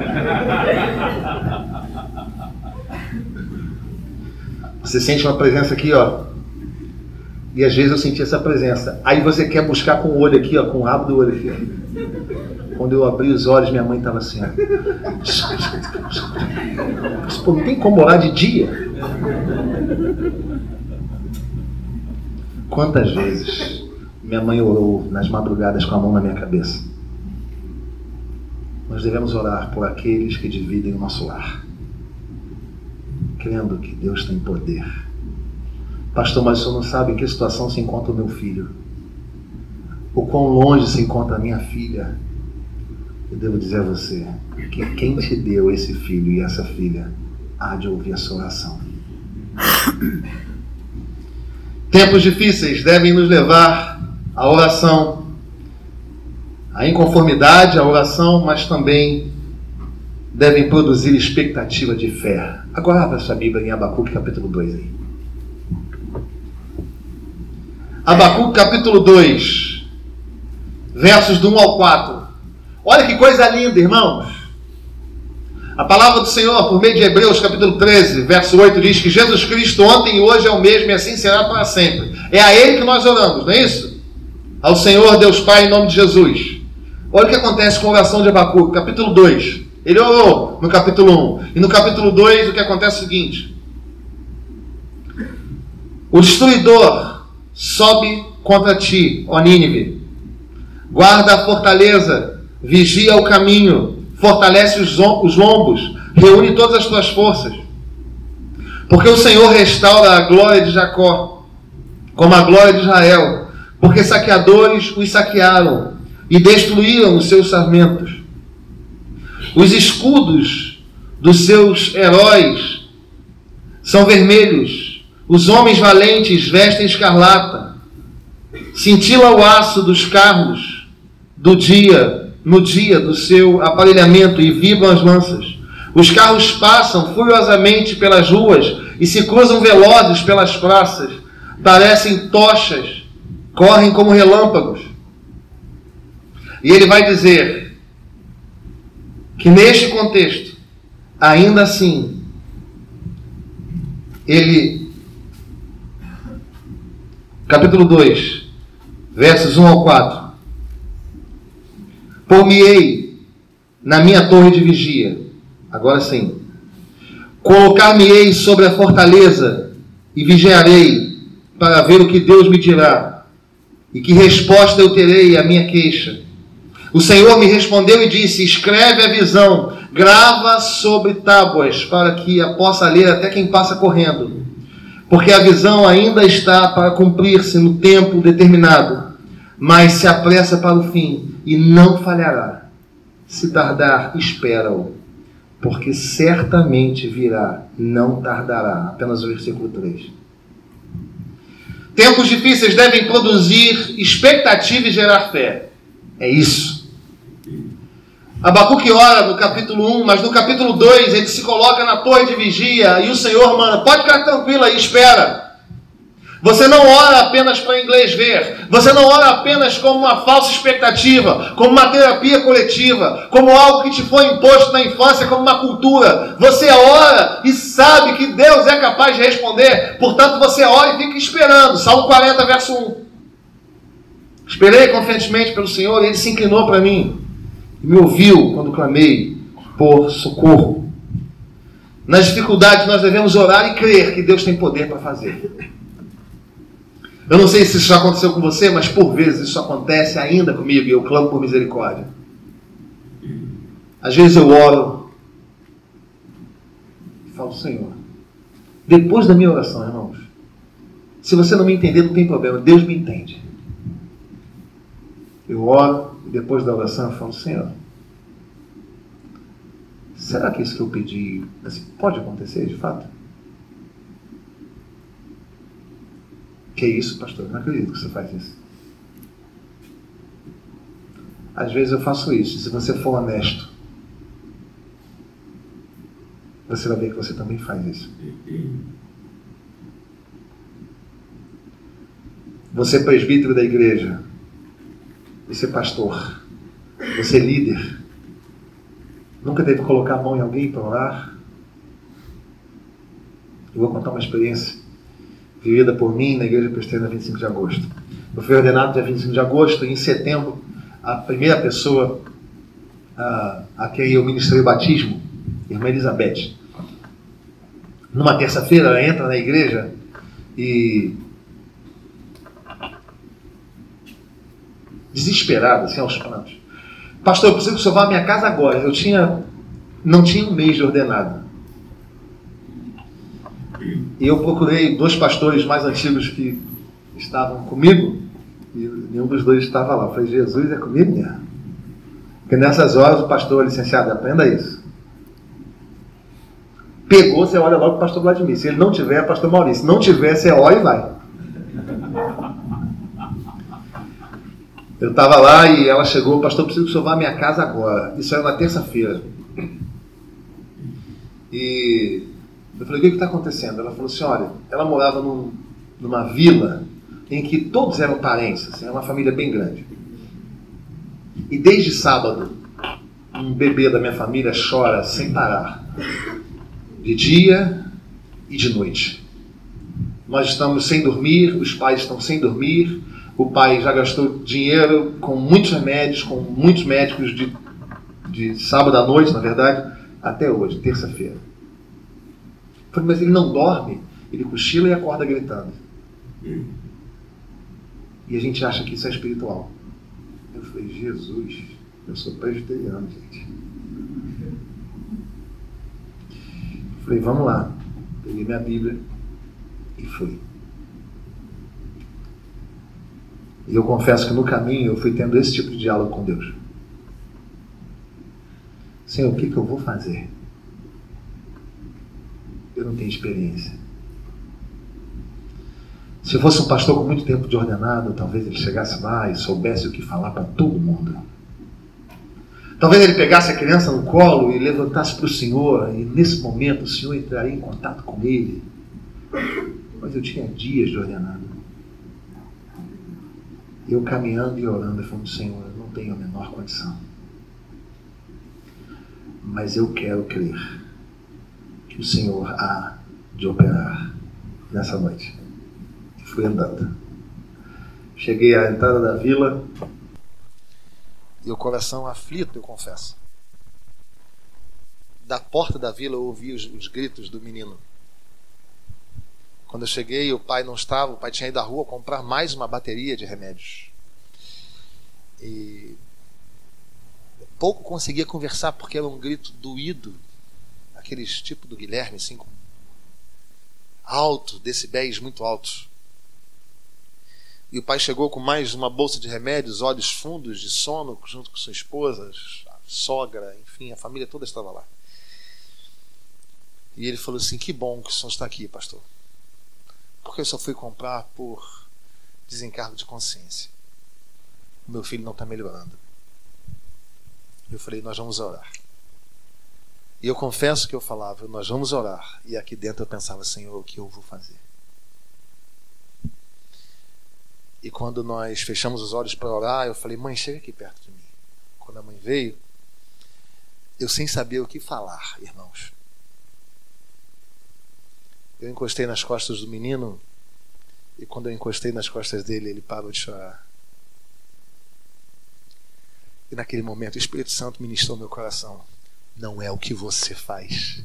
Você sente uma presença aqui, ó. E às vezes eu senti essa presença. Aí você quer buscar com o olho aqui, ó, com o rabo do olho aqui. Quando eu abri os olhos, minha mãe estava assim. Ó. Pô, não tem como orar de dia. Quantas vezes minha mãe orou nas madrugadas com a mão na minha cabeça? Nós devemos orar por aqueles que dividem o nosso lar, crendo que Deus tem poder. Pastor, mas o senhor não sabe em que situação se encontra o meu filho? O quão longe se encontra a minha filha? Eu devo dizer a você que quem te deu esse filho e essa filha há de ouvir a sua oração. Tempos difíceis devem nos levar à oração, à inconformidade, à oração, mas também devem produzir expectativa de fé. Agora abra sua Bíblia em Abacuque capítulo 2 aí. Abacuque capítulo 2, versos do 1 ao 4. Olha que coisa linda, irmãos. A palavra do Senhor, por meio de Hebreus, capítulo 13, verso 8, diz que Jesus Cristo ontem e hoje é o mesmo e assim será para sempre. É a Ele que nós oramos, não é isso? Ao Senhor, Deus Pai, em nome de Jesus. Olha o que acontece com a oração de Abacuque, capítulo 2. Ele orou no capítulo 1. E no capítulo 2, o que acontece é o seguinte: O destruidor sobe contra ti, ó Nínive. Guarda a fortaleza, vigia o caminho fortalece os, os lombos, reúne todas as tuas forças. Porque o Senhor restaura a glória de Jacó, como a glória de Israel. Porque saqueadores os saquearam e destruíram os seus sarmentos. Os escudos dos seus heróis são vermelhos. Os homens valentes vestem escarlata. Cintila o aço dos carros do dia no dia do seu aparelhamento e vibram as lanças. Os carros passam furiosamente pelas ruas e se cruzam velozes pelas praças. Parecem tochas, correm como relâmpagos. E ele vai dizer que neste contexto, ainda assim, ele, capítulo 2, versos 1 ao 4, Por-me-ei na minha torre de vigia. Agora sim. Colocar-me-ei sobre a fortaleza e vigiarei para ver o que Deus me dirá e que resposta eu terei à minha queixa. O Senhor me respondeu e disse: Escreve a visão, grava sobre tábuas, para que a possa ler até quem passa correndo. Porque a visão ainda está para cumprir-se no tempo determinado, mas se apressa para o fim e não falhará. Se tardar, espera-o, porque certamente virá, não tardará. Apenas o versículo 3. Tempos difíceis devem produzir expectativa e gerar fé. É isso. Abacuque ora no capítulo 1, mas no capítulo 2 ele se coloca na torre de vigia e o Senhor manda: pode ficar tranquilo aí, espera. Você não ora apenas para inglês ver. Você não ora apenas como uma falsa expectativa, como uma terapia coletiva, como algo que te foi imposto na infância, como uma cultura. Você ora e sabe que Deus é capaz de responder. Portanto, você ora e fica esperando. Salmo 40, verso 1. Esperei confiantemente pelo Senhor e ele se inclinou para mim e me ouviu quando clamei por socorro. Nas dificuldades, nós devemos orar e crer que Deus tem poder para fazer. Eu não sei se isso já aconteceu com você, mas por vezes isso acontece ainda comigo e eu clamo por misericórdia. Às vezes eu oro e falo, Senhor, depois da minha oração, irmãos, se você não me entender, não tem problema, Deus me entende. Eu oro depois da oração eu falo, Senhor, será que isso que eu pedi assim, pode acontecer de fato? Que isso, pastor? Não acredito que você faz isso. Às vezes eu faço isso, se você for honesto. você vai ver que você também faz isso. Você é presbítero da igreja, você é pastor, você é líder. Nunca teve que colocar a mão em alguém para orar? Eu vou contar uma experiência vivida por mim na Igreja Presbiteriana 25 de agosto. Eu fui ordenado dia 25 de agosto e em setembro a primeira pessoa a, a quem eu ministrei o batismo, irmã Elizabeth. Numa terça-feira ela entra na igreja e desesperada, assim, aos prantos. Pastor, eu preciso que o senhor vá à minha casa agora. Eu tinha, não tinha um mês de ordenado. E eu procurei dois pastores mais antigos que estavam comigo e nenhum dos dois estava lá. Eu falei, Jesus é comigo mesmo. Porque nessas horas o pastor licenciado, aprenda isso. Pegou, você olha logo o pastor Vladimir. Se ele não tiver, é pastor Maurício. Se não tiver, você olha e vai. Eu estava lá e ela chegou, pastor, preciso que o senhor vá à minha casa agora. Isso era na terça-feira. E eu falei, o que está acontecendo? Ela falou assim, olha, ela morava num, numa vila em que todos eram parentes, assim, era uma família bem grande. E desde sábado, um bebê da minha família chora sem parar, de dia e de noite. Nós estamos sem dormir, os pais estão sem dormir, o pai já gastou dinheiro com muitos remédios, com muitos médicos de, de sábado à noite, na verdade, até hoje, terça-feira. Falei, mas ele não dorme, ele cochila e acorda gritando. E a gente acha que isso é espiritual. Eu falei, Jesus, eu sou presbiteriano, gente. Falei, vamos lá. Peguei minha Bíblia e fui. E eu confesso que no caminho eu fui tendo esse tipo de diálogo com Deus. Senhor, o que, que eu vou fazer? Eu não tenho experiência. Se eu fosse um pastor com muito tempo de ordenado, talvez ele chegasse lá e soubesse o que falar para todo mundo. Talvez ele pegasse a criança no colo e levantasse para o Senhor, e nesse momento o Senhor entraria em contato com ele. Mas eu tinha dias de ordenado eu caminhando e orando, falando, Senhor, eu não tenho a menor condição. Mas eu quero crer que o Senhor há de operar nessa noite. E fui andando. Cheguei à entrada da vila e o coração aflito, eu confesso. Da porta da vila eu ouvi os, os gritos do menino. Quando eu cheguei, o pai não estava, o pai tinha ido à rua comprar mais uma bateria de remédios. E pouco conseguia conversar porque era um grito doído, aqueles tipo do Guilherme, assim, com alto, decibéis muito altos. E o pai chegou com mais uma bolsa de remédios, olhos fundos de sono, junto com sua esposa, sogra, enfim, a família toda estava lá. E ele falou assim: Que bom que o senhor está aqui, pastor porque eu só fui comprar por desencargo de consciência. O meu filho não está melhorando. Eu falei, nós vamos orar. E eu confesso que eu falava, nós vamos orar. E aqui dentro eu pensava, Senhor, o que eu vou fazer? E quando nós fechamos os olhos para orar, eu falei, mãe, chega aqui perto de mim. Quando a mãe veio, eu sem saber o que falar, irmãos. Eu encostei nas costas do menino e quando eu encostei nas costas dele, ele parou de chorar. E naquele momento o Espírito Santo ministrou meu coração. Não é o que você faz,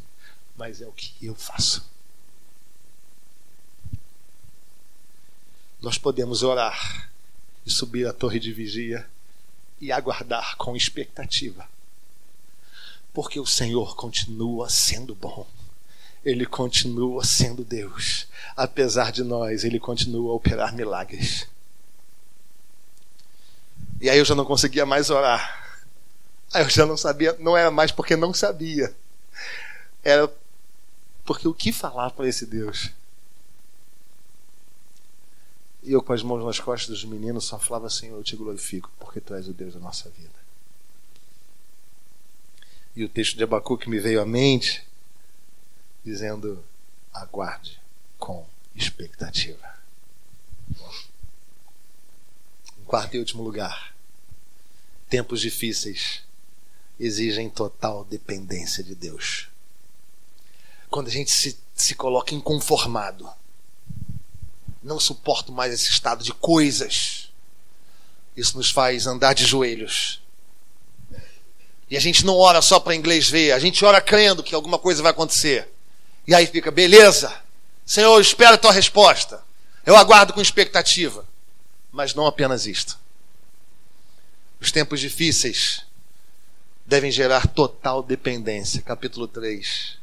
mas é o que eu faço. Nós podemos orar e subir a torre de vigia e aguardar com expectativa, porque o Senhor continua sendo bom ele continua sendo Deus. Apesar de nós, ele continua a operar milagres. E aí eu já não conseguia mais orar. Aí eu já não sabia, não era mais porque não sabia. Era porque o que falar para esse Deus? E eu com as mãos nas costas dos meninos só falava assim: Eu te glorifico, porque tu és o Deus da nossa vida. E o texto de Abacuque me veio à mente dizendo: aguarde com expectativa. Em quarto e último lugar, tempos difíceis exigem total dependência de Deus. Quando a gente se, se coloca inconformado, não suporto mais esse estado de coisas, isso nos faz andar de joelhos. E a gente não ora só para inglês ver, a gente ora crendo que alguma coisa vai acontecer. E aí fica, beleza, Senhor, eu espero a tua resposta. Eu aguardo com expectativa. Mas não apenas isto. Os tempos difíceis devem gerar total dependência. Capítulo 3,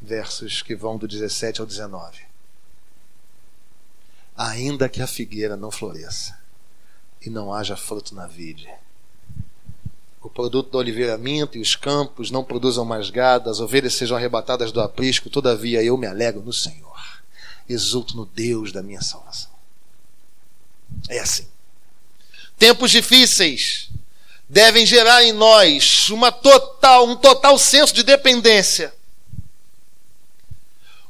versos que vão do 17 ao 19. Ainda que a figueira não floresça e não haja fruto na vide, o produto da oliveira minta e os campos não produzam mais gado, as ovelhas sejam arrebatadas do aprisco, todavia eu me alegro no Senhor, exulto no Deus da minha salvação. É assim. Tempos difíceis devem gerar em nós uma total, um total senso de dependência,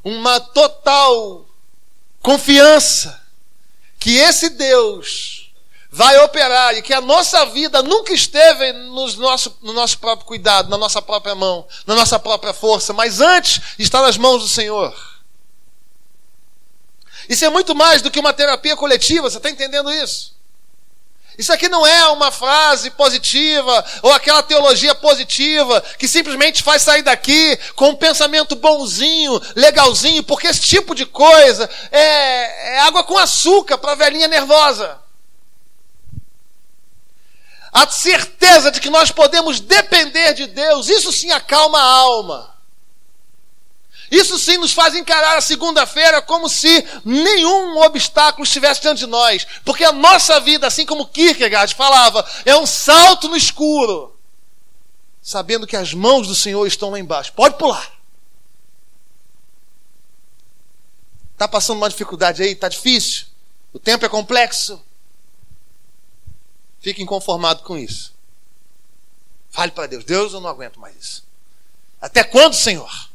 uma total confiança que esse Deus vai operar e que a nossa vida nunca esteve no nosso, no nosso próprio cuidado, na nossa própria mão, na nossa própria força, mas antes está nas mãos do Senhor. Isso é muito mais do que uma terapia coletiva, você está entendendo isso? Isso aqui não é uma frase positiva ou aquela teologia positiva que simplesmente faz sair daqui com um pensamento bonzinho, legalzinho, porque esse tipo de coisa é, é água com açúcar para a velhinha nervosa. A certeza de que nós podemos depender de Deus, isso sim acalma a alma. Isso sim nos faz encarar a segunda-feira como se nenhum obstáculo estivesse diante de nós. Porque a nossa vida, assim como Kierkegaard falava, é um salto no escuro. Sabendo que as mãos do Senhor estão lá embaixo. Pode pular. Está passando uma dificuldade aí? Está difícil? O tempo é complexo? Fique inconformado com isso. Fale para Deus: Deus, eu não aguento mais isso. Até quando, Senhor?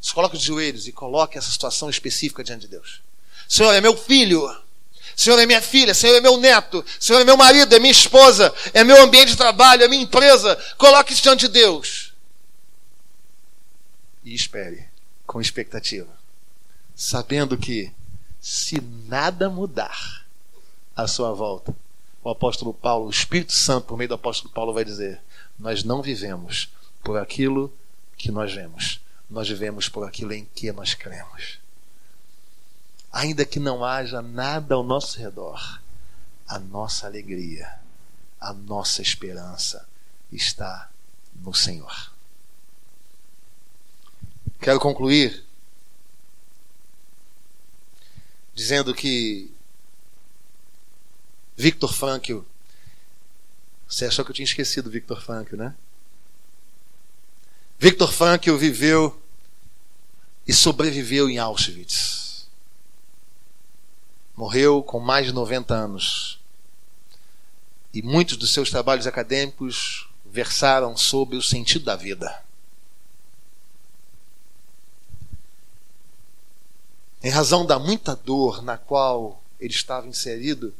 Se coloque de joelhos e coloque essa situação específica diante de Deus. Senhor, é meu filho. Senhor, é minha filha. Senhor, é meu neto. Senhor, é meu marido. É minha esposa. É meu ambiente de trabalho. É minha empresa. Coloque isso diante de Deus. E espere com expectativa. Sabendo que, se nada mudar à sua volta, o apóstolo Paulo, o Espírito Santo, por meio do apóstolo Paulo, vai dizer: Nós não vivemos por aquilo que nós vemos nós vivemos por aquilo em que nós cremos. Ainda que não haja nada ao nosso redor, a nossa alegria, a nossa esperança está no Senhor. Quero concluir dizendo que Victor Frankl, você achou que eu tinha esquecido Victor Frankl, né? Victor Frankl viveu e sobreviveu em Auschwitz. Morreu com mais de 90 anos. E muitos dos seus trabalhos acadêmicos versaram sobre o sentido da vida. Em razão da muita dor na qual ele estava inserido,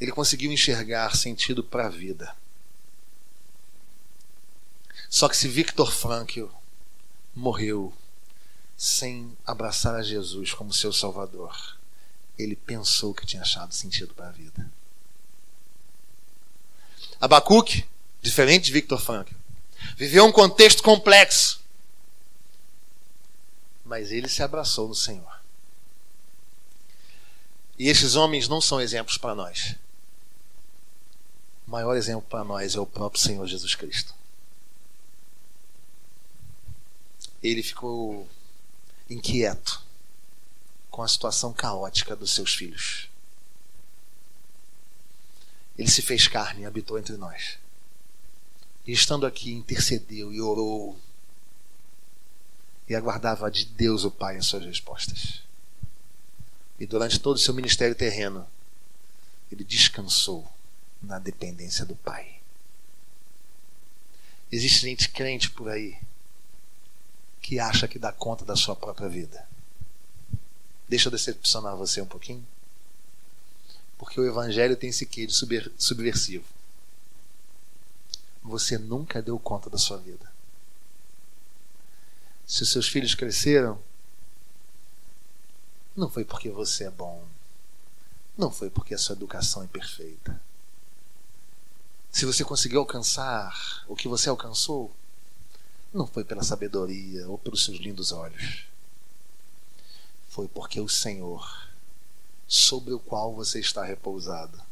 ele conseguiu enxergar sentido para a vida. Só que se Viktor Frankl morreu sem abraçar a Jesus como seu Salvador. Ele pensou que tinha achado sentido para a vida. Abacuque, diferente de Victor Frankl, viveu um contexto complexo, mas ele se abraçou no Senhor. E esses homens não são exemplos para nós. O maior exemplo para nós é o próprio Senhor Jesus Cristo. ele ficou inquieto com a situação caótica dos seus filhos. Ele se fez carne e habitou entre nós. E estando aqui, intercedeu e orou. E aguardava de Deus o Pai as suas respostas. E durante todo o seu ministério terreno, ele descansou na dependência do Pai. Existe gente crente por aí que acha que dá conta da sua própria vida. Deixa eu decepcionar você um pouquinho. Porque o evangelho tem esse quê de subversivo. Você nunca deu conta da sua vida. Se os seus filhos cresceram, não foi porque você é bom. Não foi porque a sua educação é perfeita. Se você conseguiu alcançar o que você alcançou, não foi pela sabedoria ou pelos seus lindos olhos. Foi porque o Senhor, sobre o qual você está repousado,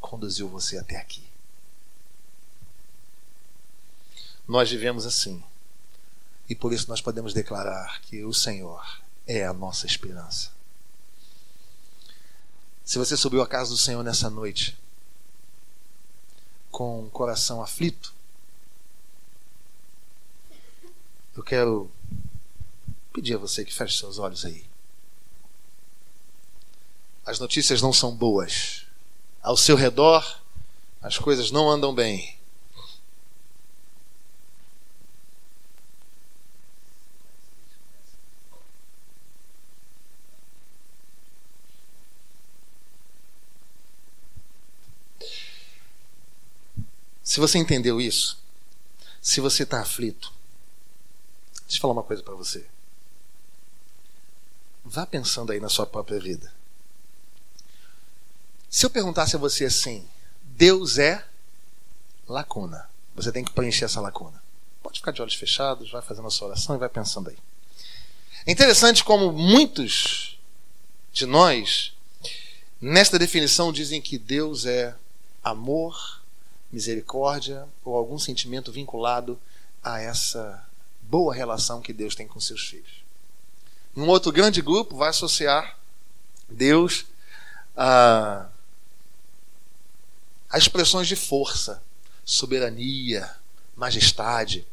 conduziu você até aqui. Nós vivemos assim. E por isso nós podemos declarar que o Senhor é a nossa esperança. Se você subiu à casa do Senhor nessa noite com o coração aflito, eu quero pedir a você que feche seus olhos aí. As notícias não são boas. Ao seu redor, as coisas não andam bem. Se você entendeu isso, se você está aflito, deixa eu falar uma coisa para você. Vá pensando aí na sua própria vida. Se eu perguntasse a você assim, Deus é lacuna. Você tem que preencher essa lacuna. Pode ficar de olhos fechados, vai fazendo a sua oração e vai pensando aí. É interessante como muitos de nós, nesta definição, dizem que Deus é amor, misericórdia ou algum sentimento vinculado a essa boa relação que Deus tem com seus filhos. Um outro grande grupo vai associar Deus a, a expressões de força, soberania, majestade.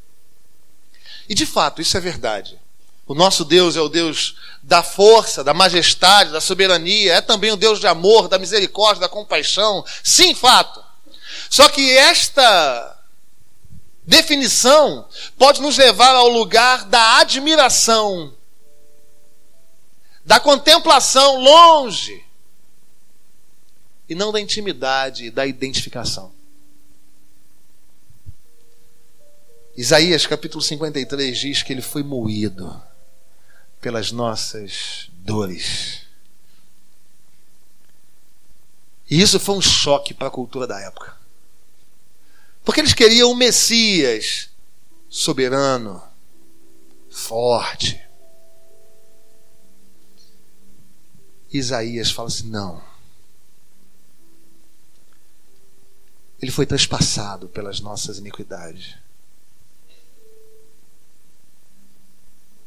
E de fato, isso é verdade. O nosso Deus é o Deus da força, da majestade, da soberania, é também o Deus de amor, da misericórdia, da compaixão. Sim, fato. Só que esta definição pode nos levar ao lugar da admiração, da contemplação longe, e não da intimidade, da identificação. Isaías capítulo 53 diz que ele foi moído pelas nossas dores. E isso foi um choque para a cultura da época. Porque eles queriam um Messias soberano, forte. Isaías fala assim: não. Ele foi transpassado pelas nossas iniquidades.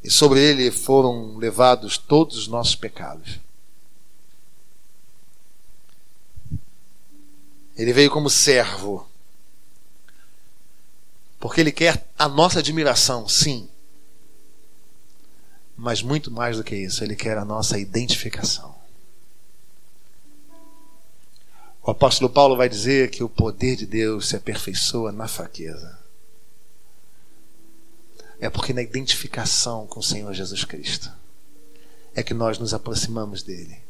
E sobre ele foram levados todos os nossos pecados. Ele veio como servo porque Ele quer a nossa admiração, sim. Mas muito mais do que isso, Ele quer a nossa identificação. O apóstolo Paulo vai dizer que o poder de Deus se aperfeiçoa na fraqueza. É porque na identificação com o Senhor Jesus Cristo é que nós nos aproximamos dele.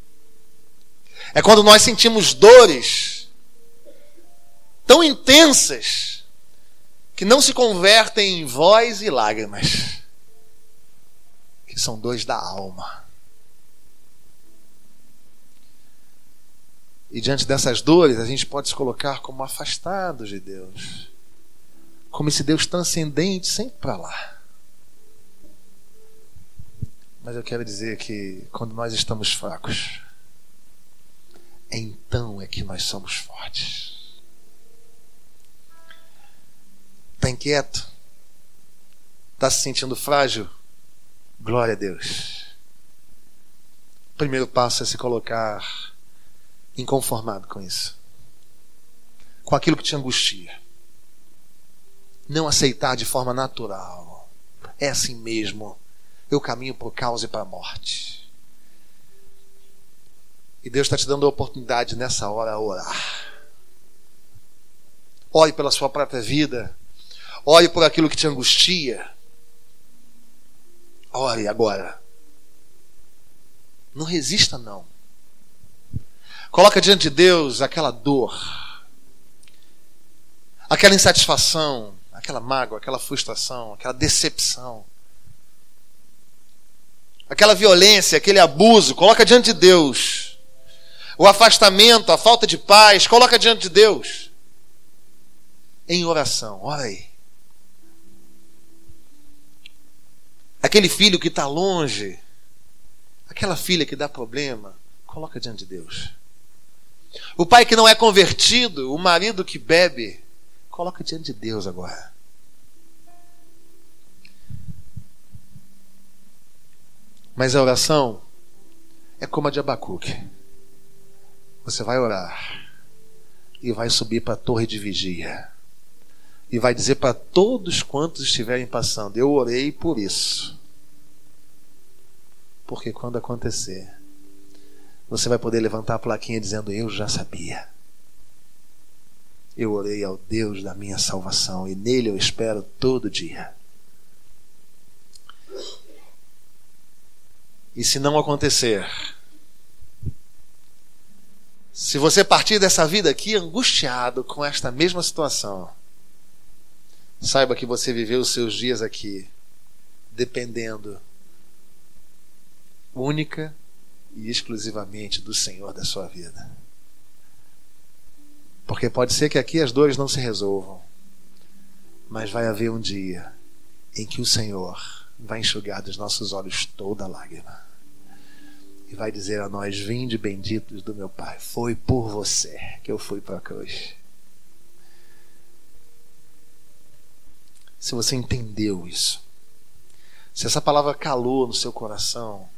É quando nós sentimos dores tão intensas que não se convertem em voz e lágrimas, que são dois da alma. E diante dessas dores, a gente pode se colocar como afastados de Deus, como esse Deus transcendente sempre para lá. Mas eu quero dizer que quando nós estamos fracos, então é que nós somos fortes. Está inquieto? Está se sentindo frágil? Glória a Deus. O primeiro passo é se colocar inconformado com isso. Com aquilo que te angustia. Não aceitar de forma natural. É assim mesmo. Eu caminho o caos e para a morte. E Deus está te dando a oportunidade nessa hora a orar. Ore pela sua própria vida Olhe por aquilo que te angustia. Ore agora. Não resista, não. Coloca diante de Deus aquela dor, aquela insatisfação, aquela mágoa, aquela frustração, aquela decepção, aquela violência, aquele abuso. Coloca diante de Deus. O afastamento, a falta de paz, coloca diante de Deus. Em oração, ora aí. Aquele filho que está longe, aquela filha que dá problema, coloca diante de Deus. O pai que não é convertido, o marido que bebe, coloca diante de Deus agora. Mas a oração é como a de Abacuque. Você vai orar e vai subir para a torre de vigia e vai dizer para todos quantos estiverem passando: Eu orei por isso. Porque quando acontecer, você vai poder levantar a plaquinha dizendo: Eu já sabia. Eu orei ao Deus da minha salvação e nele eu espero todo dia. E se não acontecer, se você partir dessa vida aqui angustiado com esta mesma situação, saiba que você viveu os seus dias aqui dependendo única e exclusivamente do Senhor da sua vida. Porque pode ser que aqui as dores não se resolvam, mas vai haver um dia em que o Senhor vai enxugar dos nossos olhos toda lágrima e vai dizer a nós: Vinde benditos do meu Pai, foi por você que eu fui para a cruz. Se você entendeu isso, se essa palavra calou no seu coração,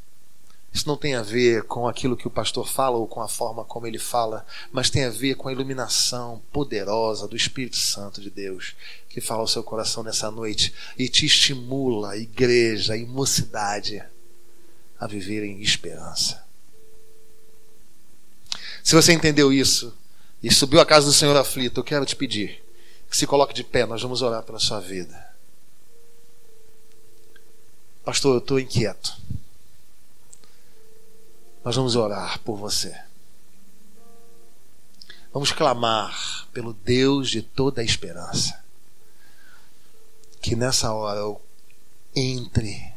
isso não tem a ver com aquilo que o pastor fala ou com a forma como ele fala, mas tem a ver com a iluminação poderosa do Espírito Santo de Deus que fala ao seu coração nessa noite e te estimula, igreja e mocidade, a viver em esperança. Se você entendeu isso e subiu à casa do Senhor aflito, eu quero te pedir que se coloque de pé, nós vamos orar pela sua vida. Pastor, eu estou inquieto. Nós vamos orar por você. Vamos clamar pelo Deus de toda a esperança. Que nessa hora eu entre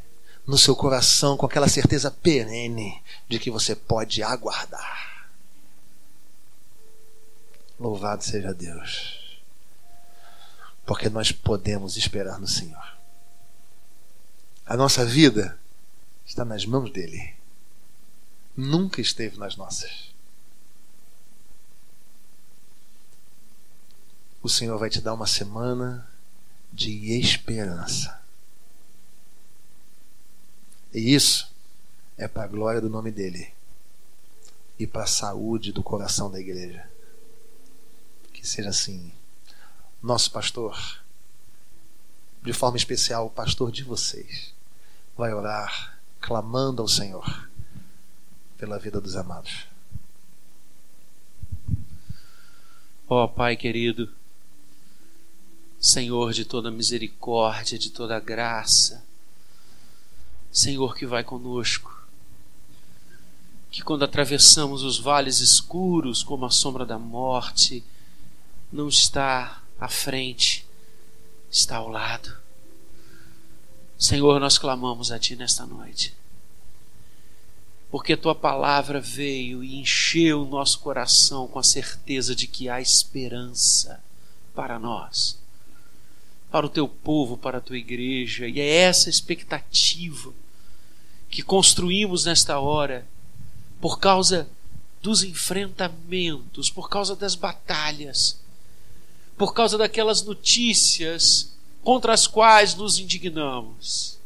no seu coração com aquela certeza perene de que você pode aguardar. Louvado seja Deus. Porque nós podemos esperar no Senhor. A nossa vida está nas mãos dele nunca esteve nas nossas. O Senhor vai te dar uma semana de esperança. E isso é para a glória do nome dele e para a saúde do coração da igreja. Que seja assim. Nosso pastor, de forma especial, o pastor de vocês, vai orar clamando ao Senhor pela vida dos amados. Ó oh, Pai querido, Senhor de toda misericórdia, de toda graça, Senhor que vai conosco, que quando atravessamos os vales escuros como a sombra da morte, não está à frente, está ao lado. Senhor, nós clamamos a Ti nesta noite porque tua palavra veio e encheu o nosso coração com a certeza de que há esperança para nós, para o teu povo, para a tua igreja, e é essa expectativa que construímos nesta hora, por causa dos enfrentamentos, por causa das batalhas, por causa daquelas notícias contra as quais nos indignamos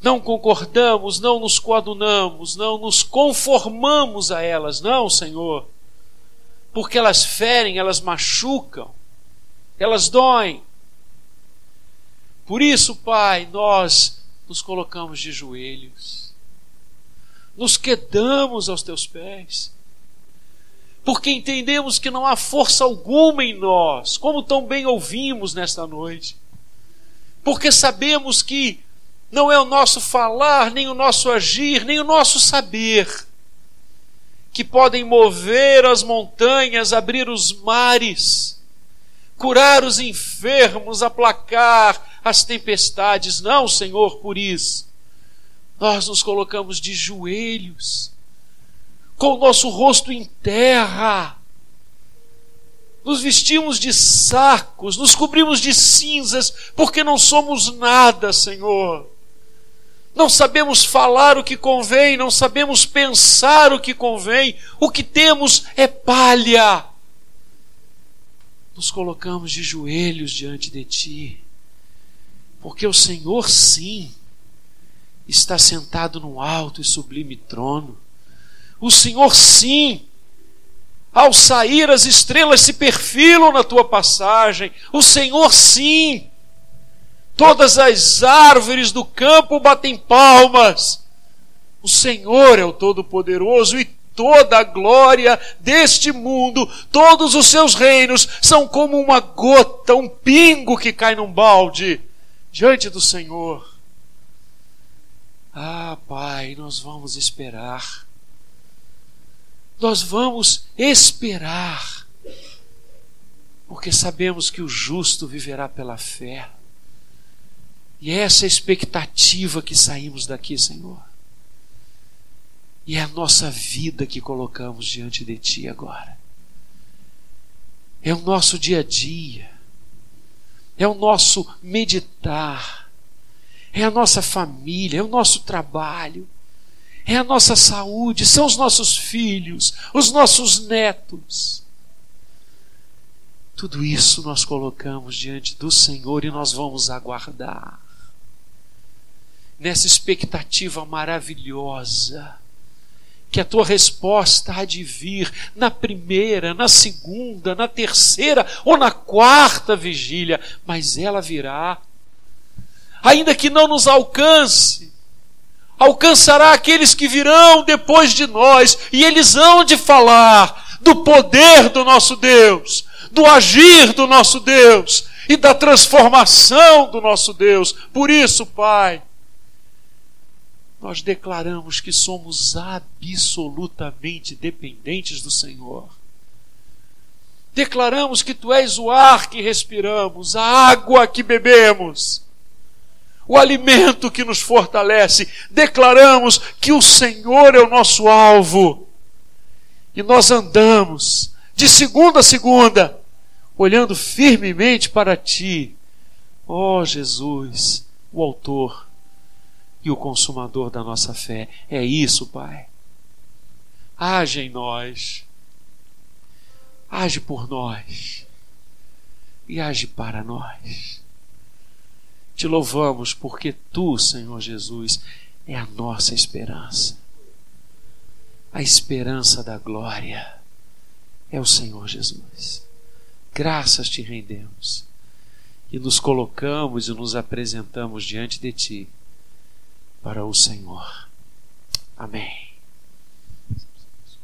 não concordamos, não nos coadunamos, não nos conformamos a elas, não, Senhor, porque elas ferem, elas machucam, elas doem. Por isso, Pai, nós nos colocamos de joelhos, nos quedamos aos teus pés, porque entendemos que não há força alguma em nós, como tão bem ouvimos nesta noite, porque sabemos que não é o nosso falar, nem o nosso agir, nem o nosso saber que podem mover as montanhas, abrir os mares, curar os enfermos, aplacar as tempestades. Não, Senhor, por isso. Nós nos colocamos de joelhos, com o nosso rosto em terra, nos vestimos de sacos, nos cobrimos de cinzas, porque não somos nada, Senhor. Não sabemos falar o que convém, não sabemos pensar o que convém, o que temos é palha. Nos colocamos de joelhos diante de Ti, porque o Senhor, sim, está sentado no alto e sublime trono. O Senhor, sim, ao sair as estrelas se perfilam na tua passagem. O Senhor, sim, Todas as árvores do campo batem palmas. O Senhor é o Todo-Poderoso e toda a glória deste mundo, todos os seus reinos são como uma gota, um pingo que cai num balde diante do Senhor. Ah, Pai, nós vamos esperar. Nós vamos esperar. Porque sabemos que o justo viverá pela fé. E é essa expectativa que saímos daqui, Senhor. E é a nossa vida que colocamos diante de Ti agora. É o nosso dia a dia. É o nosso meditar. É a nossa família, é o nosso trabalho. É a nossa saúde, são os nossos filhos, os nossos netos. Tudo isso nós colocamos diante do Senhor e nós vamos aguardar nessa expectativa maravilhosa que a tua resposta há de vir na primeira, na segunda, na terceira ou na quarta vigília, mas ela virá. Ainda que não nos alcance, alcançará aqueles que virão depois de nós, e eles hão de falar do poder do nosso Deus, do agir do nosso Deus e da transformação do nosso Deus. Por isso, Pai, nós declaramos que somos absolutamente dependentes do Senhor. Declaramos que Tu és o ar que respiramos, a água que bebemos, o alimento que nos fortalece. Declaramos que o Senhor é o nosso alvo. E nós andamos de segunda a segunda, olhando firmemente para Ti, ó oh, Jesus, o Autor e o consumador da nossa fé. É isso, Pai. Age em nós. Age por nós. E age para nós. Te louvamos porque tu, Senhor Jesus, é a nossa esperança. A esperança da glória é o Senhor Jesus. Graças te rendemos e nos colocamos e nos apresentamos diante de ti para o Senhor. Amém.